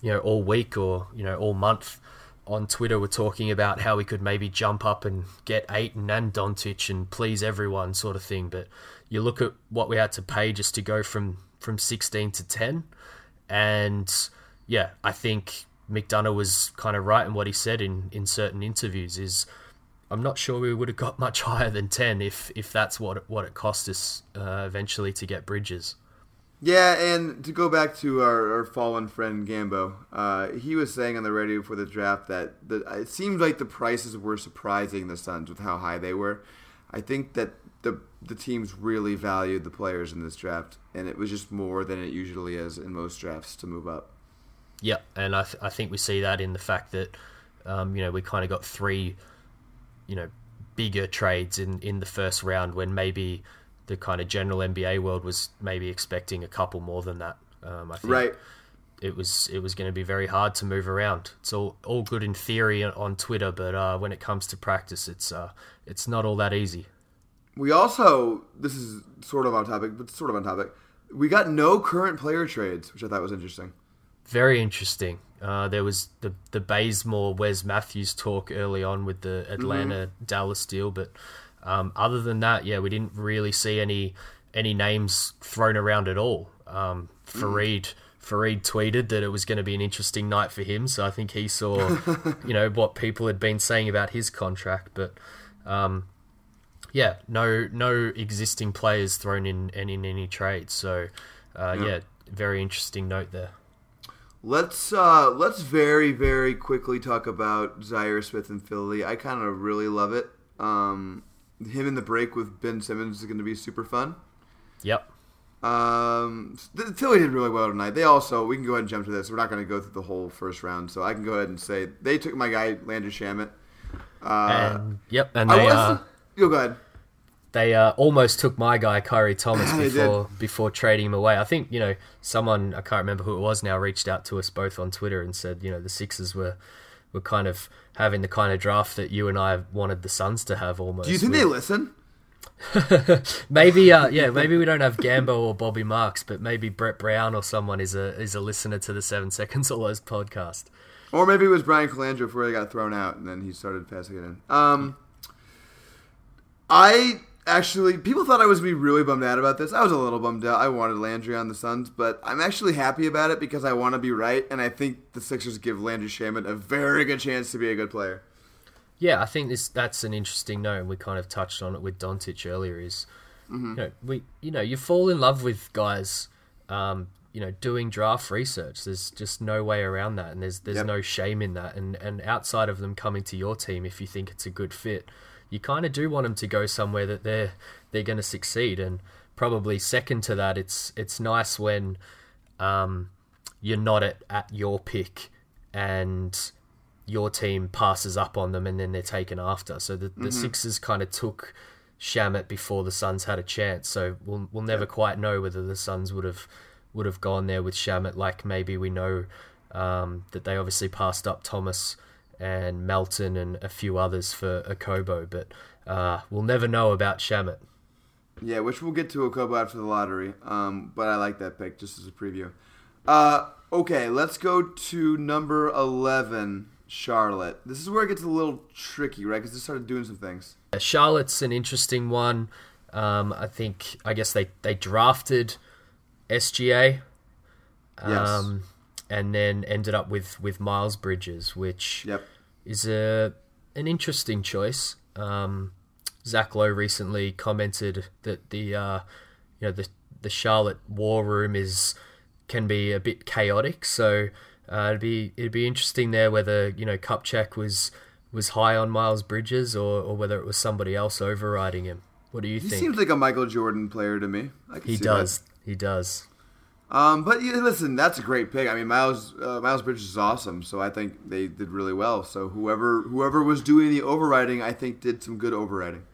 you know, all week or you know all month on Twitter were talking about how we could maybe jump up and get Ayton and Doncic and please everyone sort of thing. But you look at what we had to pay just to go from from 16 to 10, and yeah, I think McDonough was kind of right in what he said in in certain interviews. Is I'm not sure we would have got much higher than 10 if if that's what what it cost us uh, eventually to get Bridges. Yeah, and to go back to our, our fallen friend Gambo, uh, he was saying on the radio for the draft that the, it seemed like the prices were surprising the Suns with how high they were. I think that the the teams really valued the players in this draft, and it was just more than it usually is in most drafts to move up. Yeah, and I, th- I think we see that in the fact that um, you know we kind of got three, you know, bigger trades in in the first round when maybe the kind of general NBA world was maybe expecting a couple more than that. Um, I think Right. it was it was going to be very hard to move around. It's all all good in theory on Twitter, but uh, when it comes to practice, it's uh, it's not all that easy. We also this is sort of on topic, but sort of on topic. We got no current player trades, which I thought was interesting. Very interesting. Uh, there was the the Bazemore Wes Matthews talk early on with the Atlanta Dallas deal, but um, other than that, yeah, we didn't really see any any names thrown around at all. Um, Faried Faried tweeted that it was going to be an interesting night for him, so I think he saw you know what people had been saying about his contract, but. Um, yeah, no, no existing players thrown in and in any trades. So, uh, yeah, very interesting note there. Let's uh, let's very very quickly talk about Zhaire Smith and Philly. I kind of really love it. Um, him in the break with Ben Simmons is going to be super fun. Yep. Um, Philly did really well tonight. They also we can go ahead and jump to this. We're not going to go through the whole first round, so I can go ahead and say they took my guy Landry Shamet. Uh, And yep, and they uh, go ahead. They uh, almost took my guy Khyri Thomas before before trading him away. I think you know someone I can't remember who it was now reached out to us both on Twitter and said you know the Sixers were were kind of having the kind of draft that you and I wanted the Suns to have almost. Do you think with- they listen? maybe uh, yeah maybe we don't have Gambo or Bobby Marks, but maybe Brett Brown or someone is a is a listener to the Seven Seconds or Less podcast. Or maybe it was Bryan Colangelo before he got thrown out, and then he started passing it in. Um, I actually, people thought I was gonna be really bummed out about this. I was a little bummed out. I wanted Landry on the Suns, but I'm actually happy about it because I want to be right, and I think the Sixers give Landry Shamet a very good chance to be a good player. Yeah, I think this that's an interesting note, and we kind of touched on it with Doncic earlier. Is you know we you know you fall in love with guys, um, you know, doing draft research. There's just no way around that, and there's there's Yep. no shame in that. And and outside of them coming to your team, if you think it's a good fit, you kind of do want them to go somewhere that they're they're going to succeed. And probably second to that, it's it's nice when um, you're not at, at your pick and your team passes up on them and then they're taken after. So the, the Sixers kind of took Shamet before the Suns had a chance. So we'll we'll never quite know whether the Suns would have would have gone there with Shamet. Like maybe we know um, that they obviously passed up Thomas and Melton and a few others for Okobo, but uh, we'll never know about Shamet. Yeah, which we'll get to Okobo after the lottery. Um, but I like that pick just as a preview. Uh, okay, let's go to number eleven, Charlotte. This is where it gets a little tricky, right? Because they started doing some things. Uh, Charlotte's an interesting one. Um, I think I guess they, they drafted SGA, Yes. And then ended up with, with Miles Bridges, which Yep. is a an interesting choice. Um, Zach Lowe recently commented that the uh, you know the the Charlotte war room is can be a bit chaotic, so uh, it'd be it'd be interesting there whether you know Kupchak was was high on Miles Bridges or, or whether it was somebody else overriding him. What do you He think? seems like a Michael Jordan player to me. He does. He does. Um, but yeah, listen, that's a great pick. I mean, Miles uh, Miles Bridges is awesome, so I think they did really well. So whoever whoever was doing the overriding, I think did some good overriding.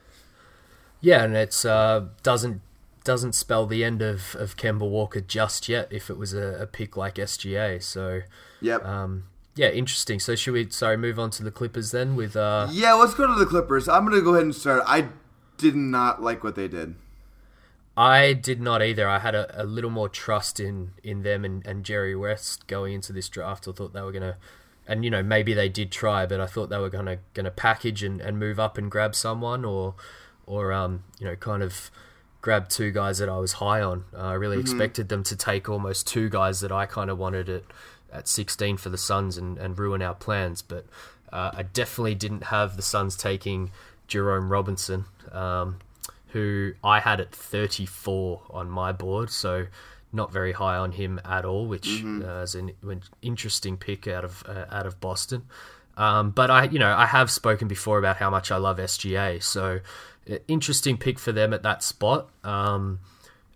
Yeah, and it's uh, doesn't doesn't spell the end of, of Kemba Walker just yet if it was a, a pick like SGA. So Yep. um, yeah, interesting. So should we sorry move on to the Clippers then with uh, yeah, let's go to the Clippers. I'm gonna go ahead and start. I did not like what they did. I did not either. I had a, a little more trust in, in them and, and Jerry West going into this draft. I thought they were gonna and you know, maybe they did try, but I thought they were gonna gonna package and, and move up and grab someone or or um, you know, kind of grab two guys that I was high on. Uh, I really expected them to take almost two guys that I kind of wanted at at 16 for the Suns and, and ruin our plans, but uh, I definitely didn't have the Suns taking Jerome Robinson, um, who I had at 34 on my board, so not very high on him at all, which uh, is an, an interesting pick out of uh, out of Boston. Um, but I, you know, I have spoken before about how much I love SGA, so uh, interesting pick for them at that spot. Um,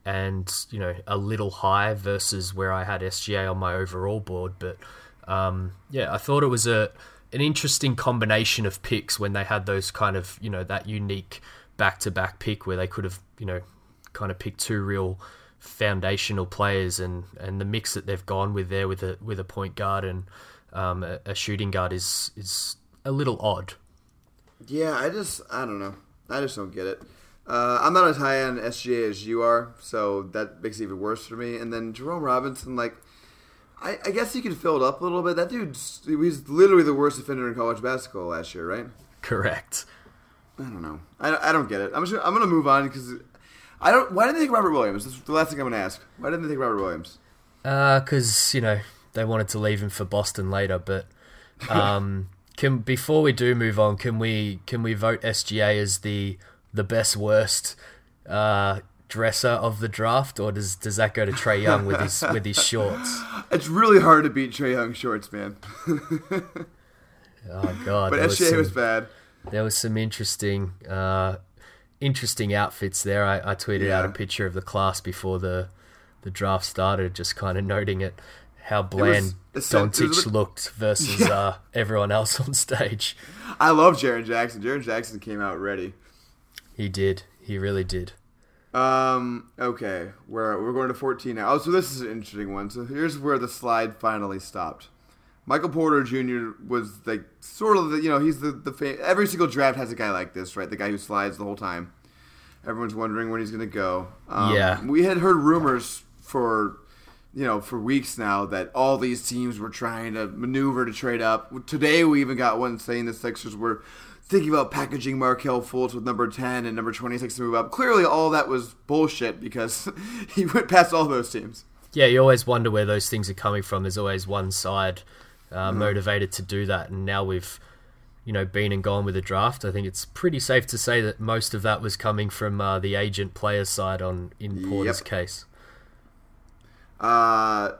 and you know, a little high versus where I had SGA on my overall board, but um, yeah, I thought it was a an interesting combination of picks when they had those kind of you know that unique back to back pick where they could have you know kind of picked two real foundational players and and the mix that they've gone with there with a with a point guard and um, a, a shooting guard is is a little odd. Yeah, I just I don't know. I just don't get it. Uh, I'm not as high on SGA as you are, so that makes it even worse for me. And then Jerome Robinson, like, I, I guess he could fill it up a little bit. That dude's he's literally the worst defender in college basketball last year, right? Correct. I don't know. I, I don't get it. I'm just I'm gonna move on because I don't. Why didn't they take Robert Williams? That's the last thing I'm gonna ask. Why didn't they take Robert Williams? Because uh, you know they wanted to leave him for Boston later, but um, can before we do move on, can we can we vote SGA as the the best worst uh, dresser of the draft, or does does that go to Trae Young with his with his shorts? It's really hard to beat Trae Young shorts, man. oh god, but SGA was, some, was, bad. There was some interesting uh, interesting outfits there. I, I tweeted yeah. out a picture of the class before the the draft started, just kind of noting it how bland it Doncic looked versus yeah. uh, everyone else on stage. I love Jaren Jackson. Jaren Jackson came out ready. He did. He really did. Um. Okay. We're we're going to 14 now. Oh, so this is an interesting one. So here's where the slide finally stopped. Michael Porter Jr. was like sort of the you know he's the the fam- every single draft has a guy like this right the guy who slides the whole time. Everyone's wondering when he's going to go. Um, yeah, we had heard rumors for you know for weeks now that all these teams were trying to maneuver to trade up. Today we even got one saying the Sixers were thinking about packaging Markelle Fultz with number 10 and number 26 to move up. Clearly all that was bullshit because he went past all those teams. Yeah, you always wonder where those things are coming from. There's always one side uh, mm-hmm. motivated to do that. And now we've, you know, been and gone with the draft. I think it's pretty safe to say that most of that was coming from uh, the agent player side on in Porter's yep. case. Uh,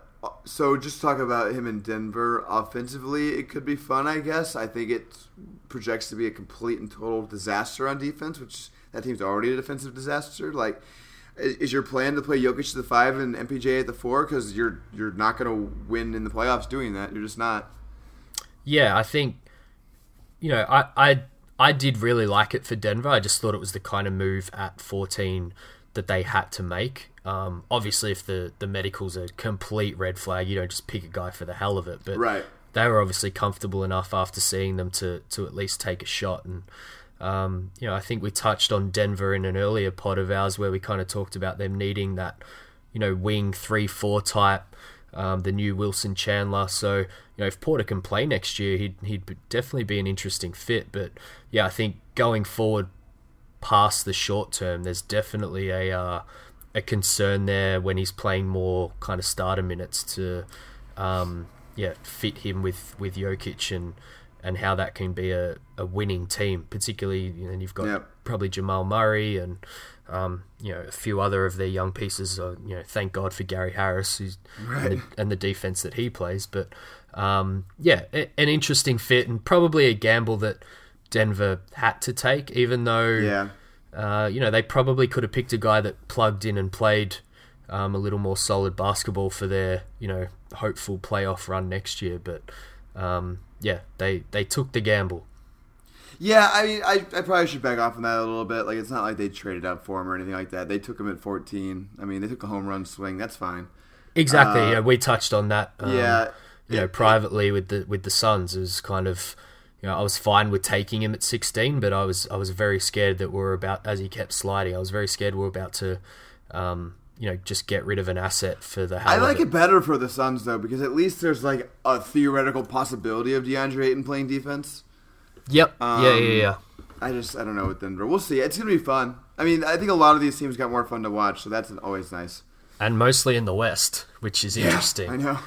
so just talk about him in Denver offensively. It could be fun, I guess. I think it projects to be a complete and total disaster on defense, which that team's already a defensive disaster. Like is your plan to play Jokic to the five and MPJ at the four? Because you're you're not going to win in the playoffs doing that. You're just not. Yeah, I think you know I I I did really like it for Denver. I just thought it was the kind of move at 14 that they had to make. Um, obviously, if the the medical's a complete red flag, you don't just pick a guy for the hell of it. But right. they were obviously comfortable enough after seeing them to to at least take a shot and. Um, you know, I think we touched on Denver in an earlier pod of ours where we kind of talked about them needing that, you know, wing three four type, um, the new Wilson Chandler. So you know, if Porter can play next year, he'd he'd definitely be an interesting fit. But yeah, I think going forward, past the short term, there's definitely a uh, a concern there when he's playing more kind of starter minutes to, um, yeah, fit him with with Jokic and and how that can be a, a winning team, particularly you know, you've got yep. probably Jamal Murray and um, you know a few other of their young pieces. Uh, you know, thank God for Gary Harris who's right. and, the, and, the, defense that he plays. But um, yeah, a, an interesting fit and probably a gamble that Denver had to take, even though yeah. Uh, you know they probably could have picked a guy that plugged in and played um, a little more solid basketball for their you know hopeful playoff run next year, but. Um, yeah, they they took the gamble. Yeah, I mean, I, I probably should back off on that a little bit. Like, it's not like they traded up for him or anything like that. They took him at 14. I mean, they took a home run swing. That's fine. Exactly. Uh, yeah, we touched on that. Um, yeah. You know, privately with the with the Suns is kind of, you know, I was fine with taking him at 16, but I was I was very scared that we are about as he kept sliding. I was very scared we are about to, um, you know just get rid of an asset for the. I like it. it. better for the Suns though because at least there's like a theoretical possibility of DeAndre Ayton playing defense. Yep. Um, yeah, yeah, yeah. I just I don't know with Denver. We'll see. It's gonna be fun. I mean, I think a lot of these teams got more fun to watch, so that's always nice. And mostly in the West, which is yeah, interesting. I know.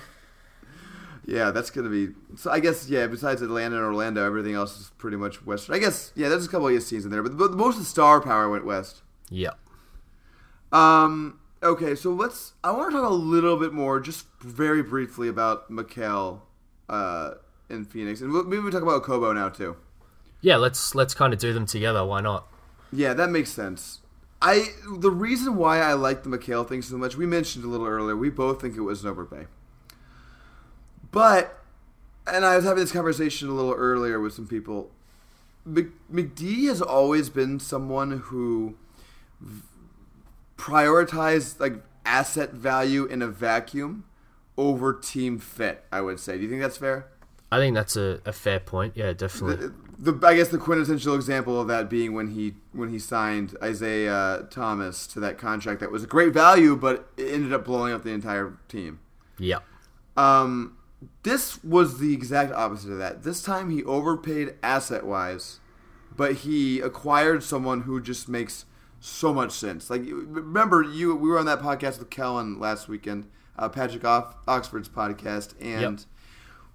Yeah, that's gonna be. So I guess yeah. Besides Atlanta and Orlando, everything else is pretty much Western. I guess yeah. There's a couple of teams in there, but, but most of the star power went West. Yeah. Um. Okay, so let's. I want to talk a little bit more, just very briefly, about Mikal uh, in Phoenix, and maybe we talk about Kobo now too. Yeah, let's let's kind of do them together. Why not? Yeah, that makes sense. I the reason why I like the Mikal thing so much, we mentioned a little earlier. We both think it was an overpay, but and I was having this conversation a little earlier with some people. McD has always been someone who prioritize like asset value in a vacuum over team fit. I would say. Do you think that's fair? I think that's a, a fair point. Yeah, definitely. the I guess the quintessential example of that being when he when he signed Isaiah Thomas to that contract that was a great value, but it ended up blowing up the entire team. Yeah. Um, this was the exact opposite of that. This time he overpaid asset wise, but he acquired someone who just makes so much sense. Like remember you we were on that podcast with Kellen last weekend, uh, Patrick Off, Oxford's podcast, and. Yep.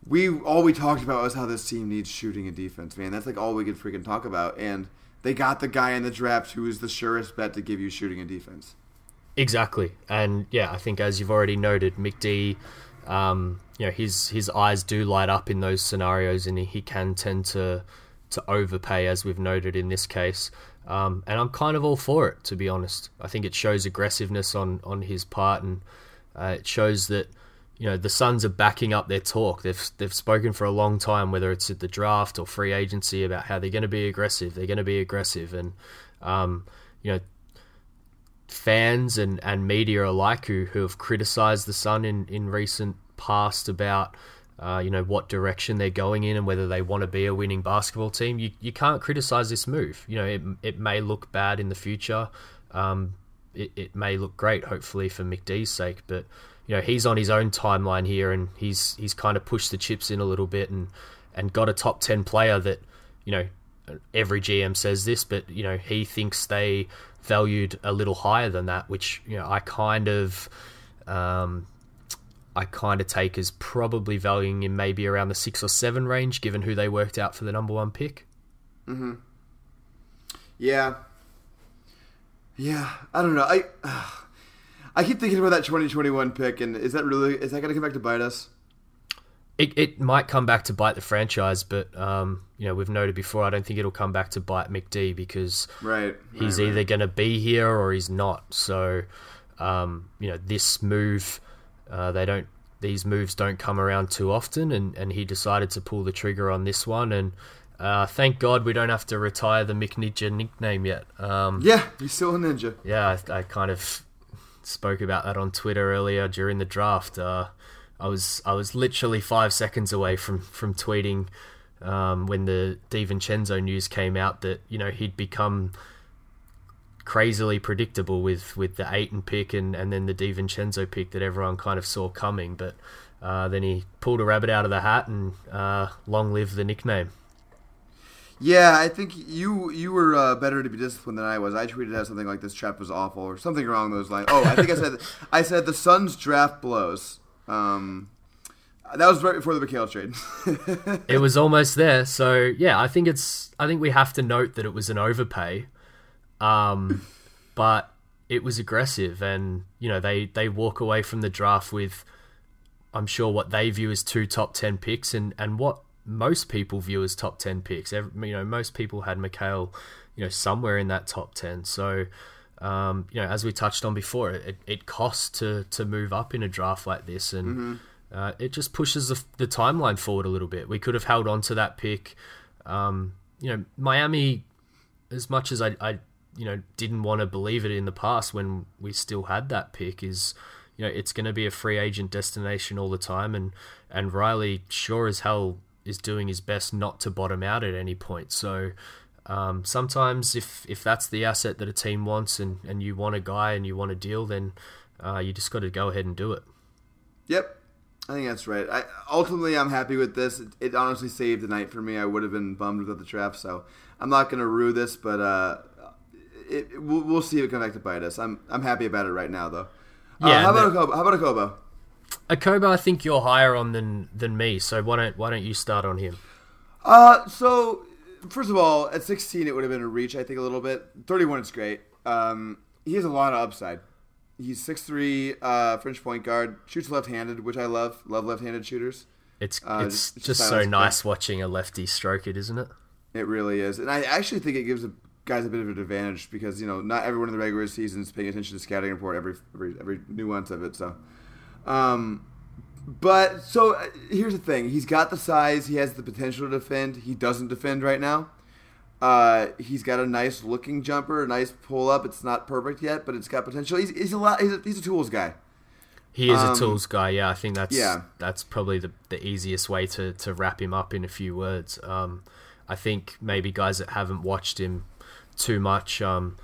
We all we talked about was how this team needs shooting and defense, man. That's like all we could freaking talk about. And they got the guy in the draft who is the surest bet to give you shooting and defense. Exactly, and yeah, I think as you've already noted, McD, um, you know, his his eyes do light up in those scenarios, and he, he can tend to to overpay, as we've noted in this case. Um, and I'm kind of all for it, to be honest. I think it shows aggressiveness on on his part, and uh, it shows that you know the Suns are backing up their talk. They've they've spoken for a long time, whether it's at the draft or free agency, about how they're going to be aggressive. They're going to be aggressive, and um, you know fans and, and media alike who, who have criticized the Sun in, in recent past about uh, you know what direction they're going in and whether they want to be a winning basketball team. You you can't criticize this move. You know it it may look bad in the future. Um, it, it may look great, hopefully for McD's sake, but you know he's on his own timeline here and he's he's kind of pushed the chips in a little bit and and got a top 10 player that you know every GM says this but you know he thinks they valued a little higher than that which you know I kind of um, I kind of take as probably valuing him maybe around the 6 or 7 range given who they worked out for the number 1 pick Hmm. Yeah. Yeah, I don't know. I uh, I keep thinking about that 2021 pick, and is that really is that going to come back to bite us? It, it might come back to bite the franchise, but um, you know we've noted before. I don't think it'll come back to bite McD because Right. he's right, either right. going to be here or he's not. So, um, you know, this move, uh, they don't. These moves don't come around too often, and, and he decided to pull the trigger on this one. And uh, thank God we don't have to retire the McNinja nickname yet. Um, Yeah, he's still a ninja. yeah, I, I kind of spoke about that on Twitter earlier during the draft. Uh, I was I was literally five seconds away from from tweeting um, when the DiVincenzo news came out that you know he'd become crazily predictable with with the Ayton pick and and then the DiVincenzo pick that everyone kind of saw coming, but. Uh, then he pulled a rabbit out of the hat, and uh, long live the nickname. Yeah, I think you you were uh, better to be disciplined than I was. I tweeted out something like this trap was awful or something along those lines. Oh, I think I said I said the Suns draft blows. Um, that was right before the Mikal trade. it was almost there. So yeah, I think it's. I think we have to note that it was an overpay, um, but it was aggressive, and you know they they walk away from the draft with, I'm sure what they view as two top ten picks, and and what most people view as top ten picks. Every, you know, most people had Mikal, you know, somewhere in that top ten. So. Um, you know, as we touched on before, it, it costs to, to move up in a draft like this, and uh, it just pushes the, the timeline forward a little bit. We could have held on to that pick. Um, you know, Miami, as much as I, I, you know, didn't want to believe it in the past when we still had that pick, is you know, it's going to be a free agent destination all the time, and and Riley sure as hell is doing his best not to bottom out at any point. So. Um, sometimes, if if that's the asset that a team wants, and, and you want a guy and you want a deal, then uh, you just got to go ahead and do it. Yep, I think that's right. I ultimately I'm happy with this. It, it honestly saved the night for me. I would have been bummed without the draft, so I'm not going to rue this. But uh, it, we'll, we'll see if it comes back to bite us. I'm I'm happy about it right now, though. Uh, Yeah, how about a Kobo? How about a Kobo? Okobo, I think you're higher on than than me, so why don't why don't you start on him? Uh, so first of all, at 16 it would have been a reach. I think a little bit. 31 is great. Um, he has a lot of upside. He's 6'3", uh, French point guard, shoots left-handed, which I love. Love left-handed shooters. It's Uh, it's just- just, so nice watching a lefty stroke it, isn't it? It really is, and I actually think it gives the guys a bit of an advantage because you know not everyone in the regular season is paying attention to scouting report every every, every nuance of it. So, um, but so uh, here's the thing: he's got the size, he has the potential to defend. He doesn't defend right now. Uh, he's got a nice looking jumper, a nice pull up. It's not perfect yet, but it's got potential. He's, he's a lot. He's a, he's a tools guy. He is Um, a tools guy. Yeah, I think that's yeah. that's probably the, the easiest way to, to wrap him up in a few words. Um, I think maybe guys that haven't watched him too much um,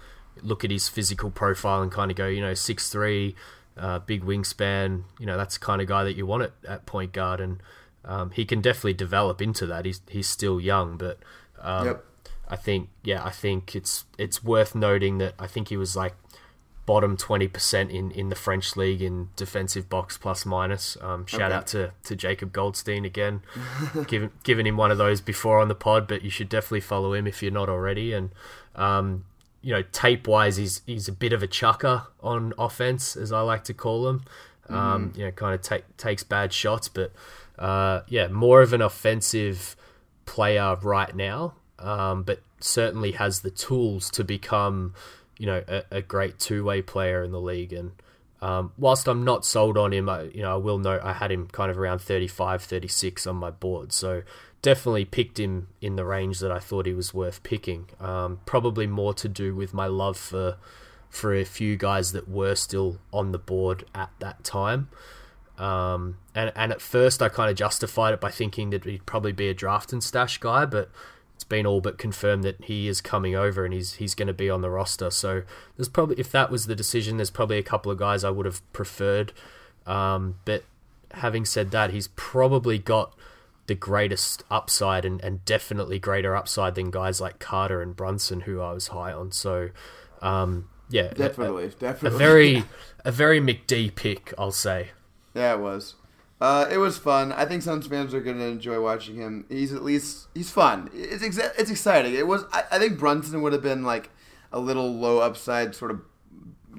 look at his physical profile and kind of go, you know, six three, uh, big wingspan. You know, that's the kind of guy that you want at, at point guard, and um, he can definitely develop into that. He's he's still young, but um, Yep. I think yeah, I think it's it's worth noting that I think he was like bottom twenty percent in, in the French league in defensive box plus minus. Um, shout Okay. out to, to Jacob Goldstein again, giving giving him one of those before on the pod, but you should definitely follow him if you're not already. And um, you know, tape wise, he's he's a bit of a chucker on offense, as I like to call him. Um, you know, kind of take, takes bad shots, but uh, yeah, more of an offensive player right now, um, but certainly has the tools to become, you know, a, a great two-way player in the league. And um, whilst I'm not sold on him, I, you know, I will note I had him kind of around 35, 36 on my board. So definitely picked him in the range that I thought he was worth picking. Um, probably more to do with my love for for a few guys that were still on the board at that time. Um, and and at first I kind of justified it by thinking that he'd probably be a draft and stash guy, but it's been all but confirmed that he is coming over and he's he's going to be on the roster. So there's probably if that was the decision, there's probably a couple of guys I would have preferred. Um, but having said that, he's probably got the greatest upside and, and definitely greater upside than guys like Carter and Brunson, who I was high on. So um, yeah, a- Definitely, a, definitely. very a very McD pick, I'll say. Yeah, it was. Uh, it was fun. I think Suns fans are going to enjoy watching him. He's at least he's fun. It's exa- it's exciting. It was. I, I think Brunson would have been like a little low upside sort of.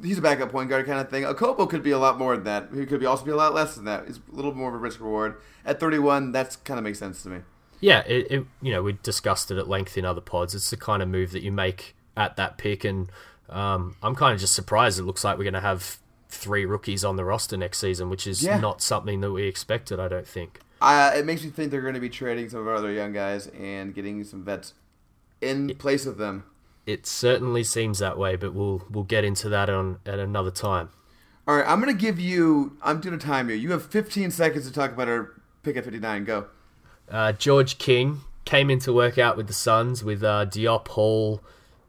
He's a backup point guard kind of thing. Okobo could be a lot more than that. He could be also be a lot less than that. He's a little more of a risk reward at 31. That's kind of makes sense to me. Yeah, it, it you know we discussed it at length in other pods. It's the kind of move that you make at that pick, and um, I'm kind of just surprised. It looks like we're going to have three rookies on the roster next season, which is Yeah. not something that we expected. I don't think. Uh, it makes me think they're going to be trading some of our other young guys and getting some vets in place of them. It certainly seems that way, but we'll we'll get into that on at another time. All right, I'm going to give you. I'm going to time you. You have 15 seconds to talk about our pick at 59. Go. Uh, George King came into work out with the Suns with uh, Diop Hall,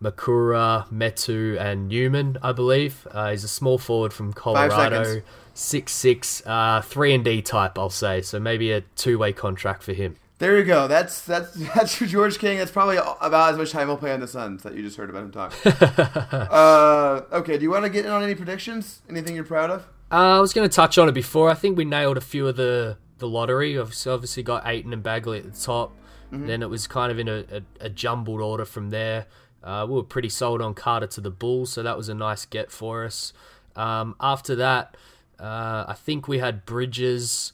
Makura, Metu, and Newman, I believe. Uh, he's a small forward from Colorado, six, uh, three and D type, I'll say. So maybe a two way contract for him. There you go. That's that's that's for George King. That's probably about as much time he'll play on the Suns that you just heard about him talk. uh, okay, do you want to get in on any predictions? Anything you're proud of? Uh, I was going to touch on it before. I think we nailed a few of the the lottery. Obviously, obviously got Ayton and Bagley at the top. Then it was kind of in a, a, a jumbled order from there. Uh, we were pretty sold on Carter to the Bulls, so that was a nice get for us. Um, after that, uh, I think we had Bridges,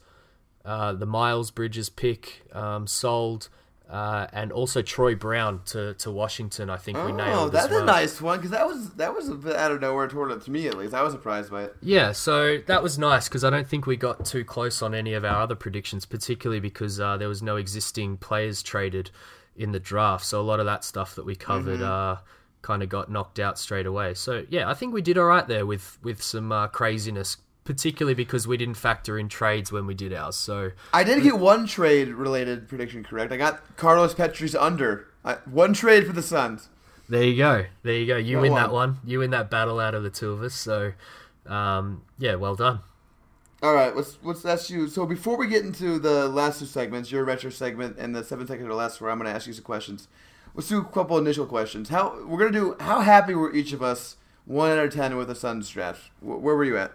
uh, the Miles Bridges pick um, sold, uh, and also Troy Brown to, to Washington. I think we nailed. Oh, that's well. a nice one because that was that was a bit out of nowhere toward to me at least. I was surprised by it. Yeah, so that was nice because I don't think we got too close on any of our other predictions, particularly because uh, there was no existing players traded in the draft. So a lot of that stuff that we covered uh, kind of got knocked out straight away. So yeah, I think we did all right there with with some uh, craziness, particularly because we didn't factor in trades when we did ours. So I did get one trade related prediction correct. I got Carlos Petri's under. I, one trade for the Suns. there you go, there you go. You Got win one. that one. You win that battle out of the two of us. So um, yeah, well done. All right, let's let's ask you. So before we get into the last two segments, your retro segment and the seven second or less, where I'm going to ask you some questions. Let's do a couple initial questions. How we're going to do? How happy were each of us, one out of ten, with the Suns draft? Where were you at?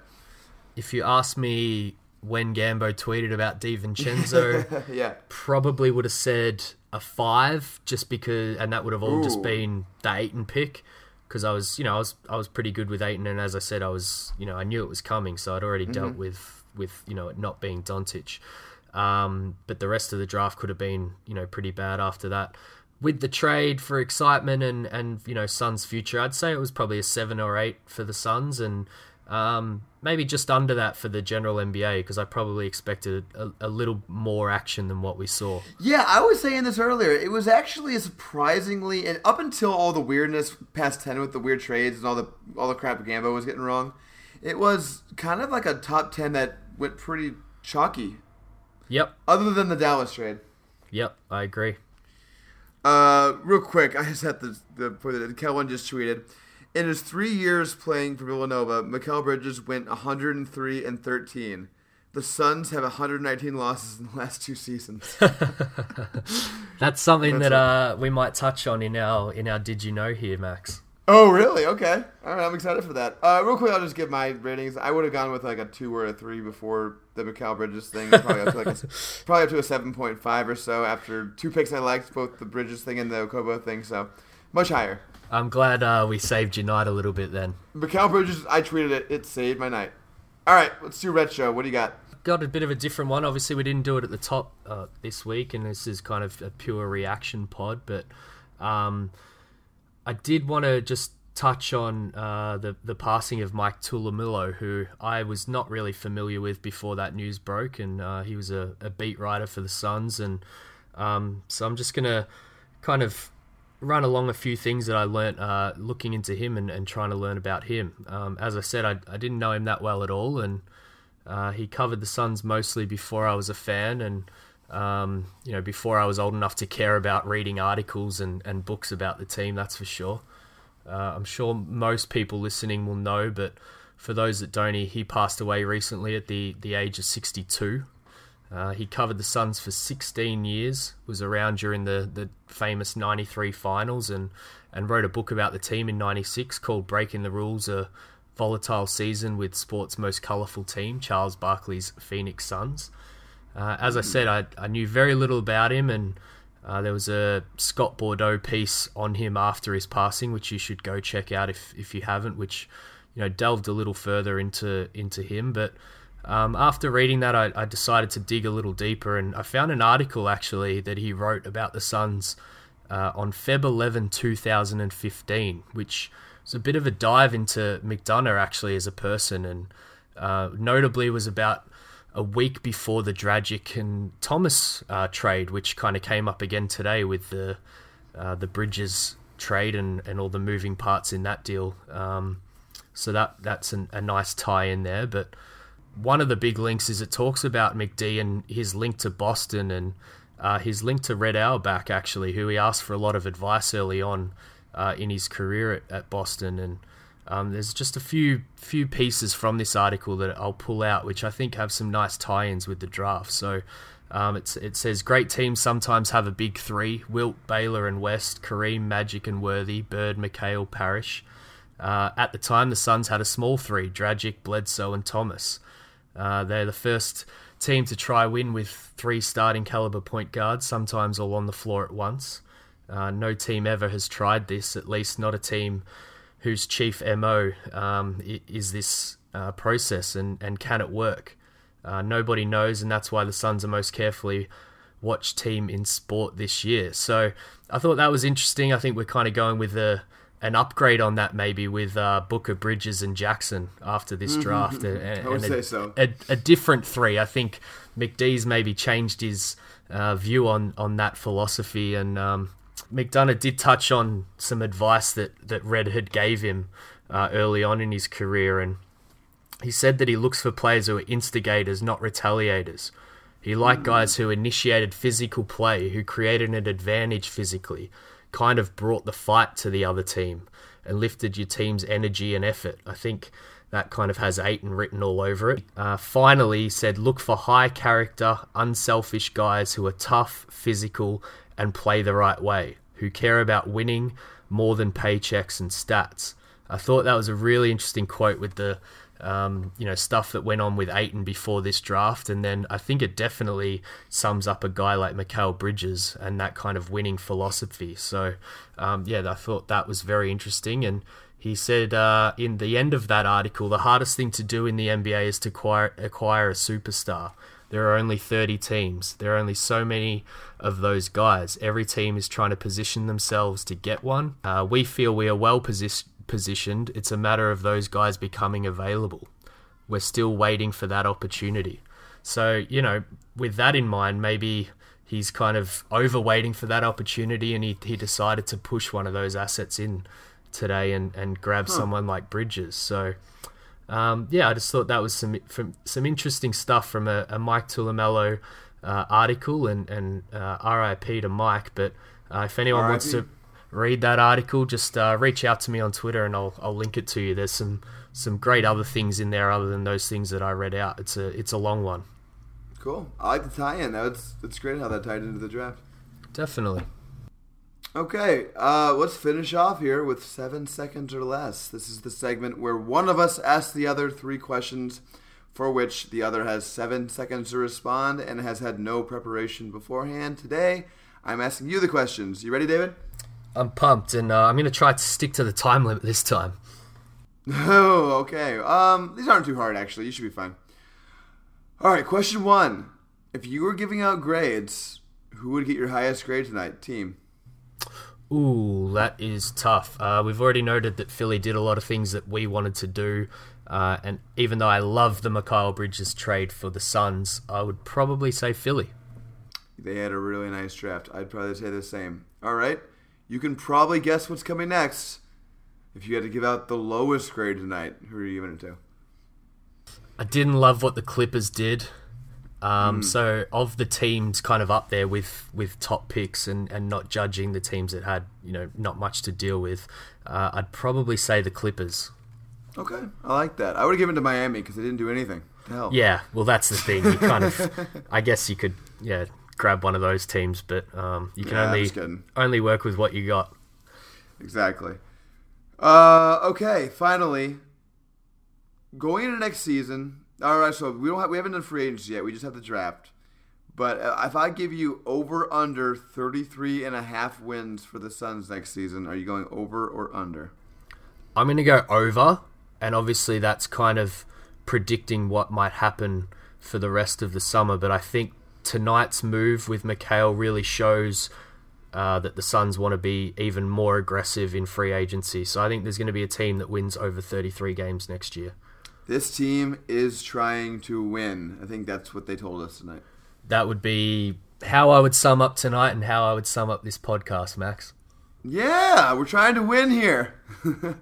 If you ask me when Gambo tweeted about DiVincenzo. yeah. probably would have said a five, just because, and that would have all Ooh. just been the Ayton pick, because I was, you know, I was I was pretty good with Ayton, and as I said, I was, you know, I knew it was coming, so I'd already dealt with with you know it not being Doncic. Um, but the rest of the draft could have been, you know, pretty bad after that. With the trade for excitement and and you know Suns' future, I'd say it was probably a seven or eight for the Suns, and um, maybe just under that for the general NBA because I probably expected a, a little more action than what we saw. Yeah, I was saying this earlier. It was actually surprisingly, and up until all the weirdness past ten with the weird trades and all the all the crap Gambo was getting wrong, it was kind of like a top ten that went pretty chalky. Yep, Other than the Dallas trade. yep, I agree. Uh, real quick, I just had the the point that Kellen just tweeted. In his three years playing for Villanova, Mikal Bridges went 103 and 13. The Suns have 119 losses in the last two seasons. That's something That's that uh, we might touch on in our in our Did You Know here, Max. oh, really? Okay. All right, I'm excited for that. Uh, real quick, I'll just give my ratings. I would have gone with like a two or a three before the Mikal Bridges thing. Probably up to like a, probably up to a 7.5 or so after two picks I liked, both the Bridges thing and the Okobo thing. So much higher. I'm glad uh, we saved your night a little bit then. Mikal Bridges, I tweeted it. It saved my night. All right, let's do Red Show. What do you got? Got a bit of a different one. Obviously, we didn't do it at the top uh, this week, and this is kind of a pure reaction pod. But um, I did want to just touch on uh, the the passing of Mike Tulumello, who I was not really familiar with before that news broke, and uh, he was a, a beat writer for the Suns, and um, so I'm just gonna kind of run along a few things that I learnt uh, looking into him and, and trying to learn about him. Um, as I said, I, I didn't know him that well at all, and uh, he covered the Suns mostly before I was a fan, and um, you know before I was old enough to care about reading articles and, and books about the team. That's for sure. Uh, I'm sure most people listening will know, but for those that don't, he, he passed away recently at the, the age of 62. Uh, he covered the Suns for 16 years, was around during the, the famous 93 finals, and, and wrote a book about the team in 96 called Breaking the Rules A Volatile Season with Sport's Most Colourful Team, Charles Barkley's Phoenix Suns. Uh, as I said, I, I knew very little about him, and uh, there was a Scott Bordow piece on him after his passing, which you should go check out if, if you haven't, which you know delved a little further into into him. But um, after reading that, I, I, decided to dig a little deeper, and I found an article actually that he wrote about the Suns uh, on Feb 11, 2015, which was a bit of a dive into McDonough actually as a person, and uh, notably was about a week before the Dragic and Thomas uh, trade, which kind of came up again today with the uh, the Bridges trade and, and all the moving parts in that deal. Um, so that that's an, a nice tie in there. But one of the big links is it talks about McD and his link to Boston and uh, his link to Red Auerbach, actually, who he asked for a lot of advice early on uh, in his career at, at Boston. And um, there's just a few few pieces from this article that I'll pull out, which I think have some nice tie-ins with the draft. So um, it says great teams sometimes have a big three: Wilt, Baylor, and West, Kareem, Magic, and Worthy, Bird, McHale, Parish. Uh, at the time, the Suns had a small three: Dragic, Bledsoe, and Thomas. Uh, they're the first team to try win with three starting caliber point guards, sometimes all on the floor at once. Uh, no team ever has tried this, at least not a team whose chief MO um, is this uh, process and, and can it work? Uh, nobody knows, and that's why the Suns are most carefully watched team in sport this year. So I thought that was interesting. I think we're kind of going with a, an upgrade on that, maybe with uh, Booker, Bridges, and Jackson after this draft. Mm-hmm. And, I would say a, so. A, a, different three. I think McDee's maybe changed his uh, view on, on that philosophy and. Um, McDonough did touch on some advice that, that Red had gave him uh, early on in his career, and he said that he looks for players who are instigators, not retaliators. He liked guys who initiated physical play, who created an advantage physically, kind of brought the fight to the other team, and lifted your team's energy and effort. I think that kind of has Ayton written all over it. Uh, finally, said, look for high character, unselfish guys who are tough, physical, and play the right way, who care about winning more than paychecks and stats. I thought that was a really interesting quote with the um, you know stuff that went on with Ayton before this draft, and then I think it definitely sums up a guy like Mikal Bridges and that kind of winning philosophy. So um, yeah, I thought that was very interesting, and he said uh, in the end of that article, the hardest thing to do in the NBA is to acquire, acquire a superstar. There are only 30 teams. There are only so many of those guys. Every team is trying to position themselves to get one. Uh, we feel we are well posi- positioned. It's a matter of those guys becoming available. We're still waiting for that opportunity. So, you know, with that in mind, maybe he's kind of over waiting for that opportunity and he, he decided to push one of those assets in today and, and grab huh. someone like Bridges. So, um, yeah, I just thought that was some from, some interesting stuff from a, a Mike Tulumello uh, article and, and uh, RIP to Mike. But Uh, if anyone wants to read that article, just uh, reach out to me on Twitter and I'll I'll link it to you. There's some some great other things in there other than those things that I read out. It's a it's a long one. Cool. I like the tie-in. That's it's great how that tied into the draft. Definitely. Okay, uh, let's finish off here with seven seconds or less. This is the segment where one of us asks the other three questions, for which the other has seven seconds to respond and has had no preparation beforehand. Today, I'm asking you the questions. You ready, David? I'm pumped, and uh, I'm going to try to stick to the time limit this time. Oh, okay. Um, these aren't too hard, actually. You should be fine. All right, question one. If you were giving out grades, who would get your highest grade tonight? Team. Ooh, that is tough. Uh, we've already noted that Philly did a lot of things that we wanted to do, uh, and even though I love the Mikal Bridges trade for the Suns, I would probably say Philly. They had a really nice draft. I'd probably say the same. All right, you can probably guess what's coming next. If you had to give out the lowest grade tonight, who are you giving it to? I didn't love what the Clippers did. Um, mm. So of the teams kind of up there with, with top picks and, and not judging the teams that had you know not much to deal with, uh, I'd probably say the Clippers. Okay, I like that. I would have given to Miami because they didn't do anything. Hell. Yeah, well that's the thing. You kind of, I guess you could yeah grab one of those teams, but um, you can yeah, only only work with what you got. Exactly. Uh, okay, finally, going into next season, all right, so we don't have we haven't done free agency yet. We just have the draft. But uh, if I give you over under 33 and a half wins for the Suns next season, are you going over or under? I'm going to go over, and obviously that's kind of predicting what might happen for the rest of the summer, but I think tonight's move with Mikal really shows uh, that the Suns want to be even more aggressive in free agency. So I think there's going to be a team that wins over 33 games next year. This team is trying to win. I think that's what they told us tonight. That would be how I would sum up tonight and how I would sum up this podcast, Max. Yeah, we're trying to win here.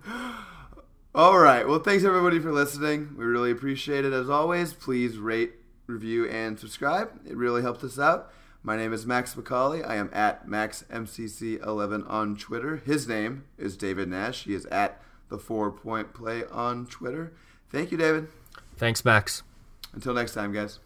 All right. Well, thanks everybody for listening. We really appreciate it. As always, please rate, review, and subscribe. It really helps us out. My name is Max McCauley. I am at MaxMCC11 on Twitter. His name is David Nash. He is at the Four Point Play on Twitter. Thank you, David. Thanks, Max. Until next time, guys.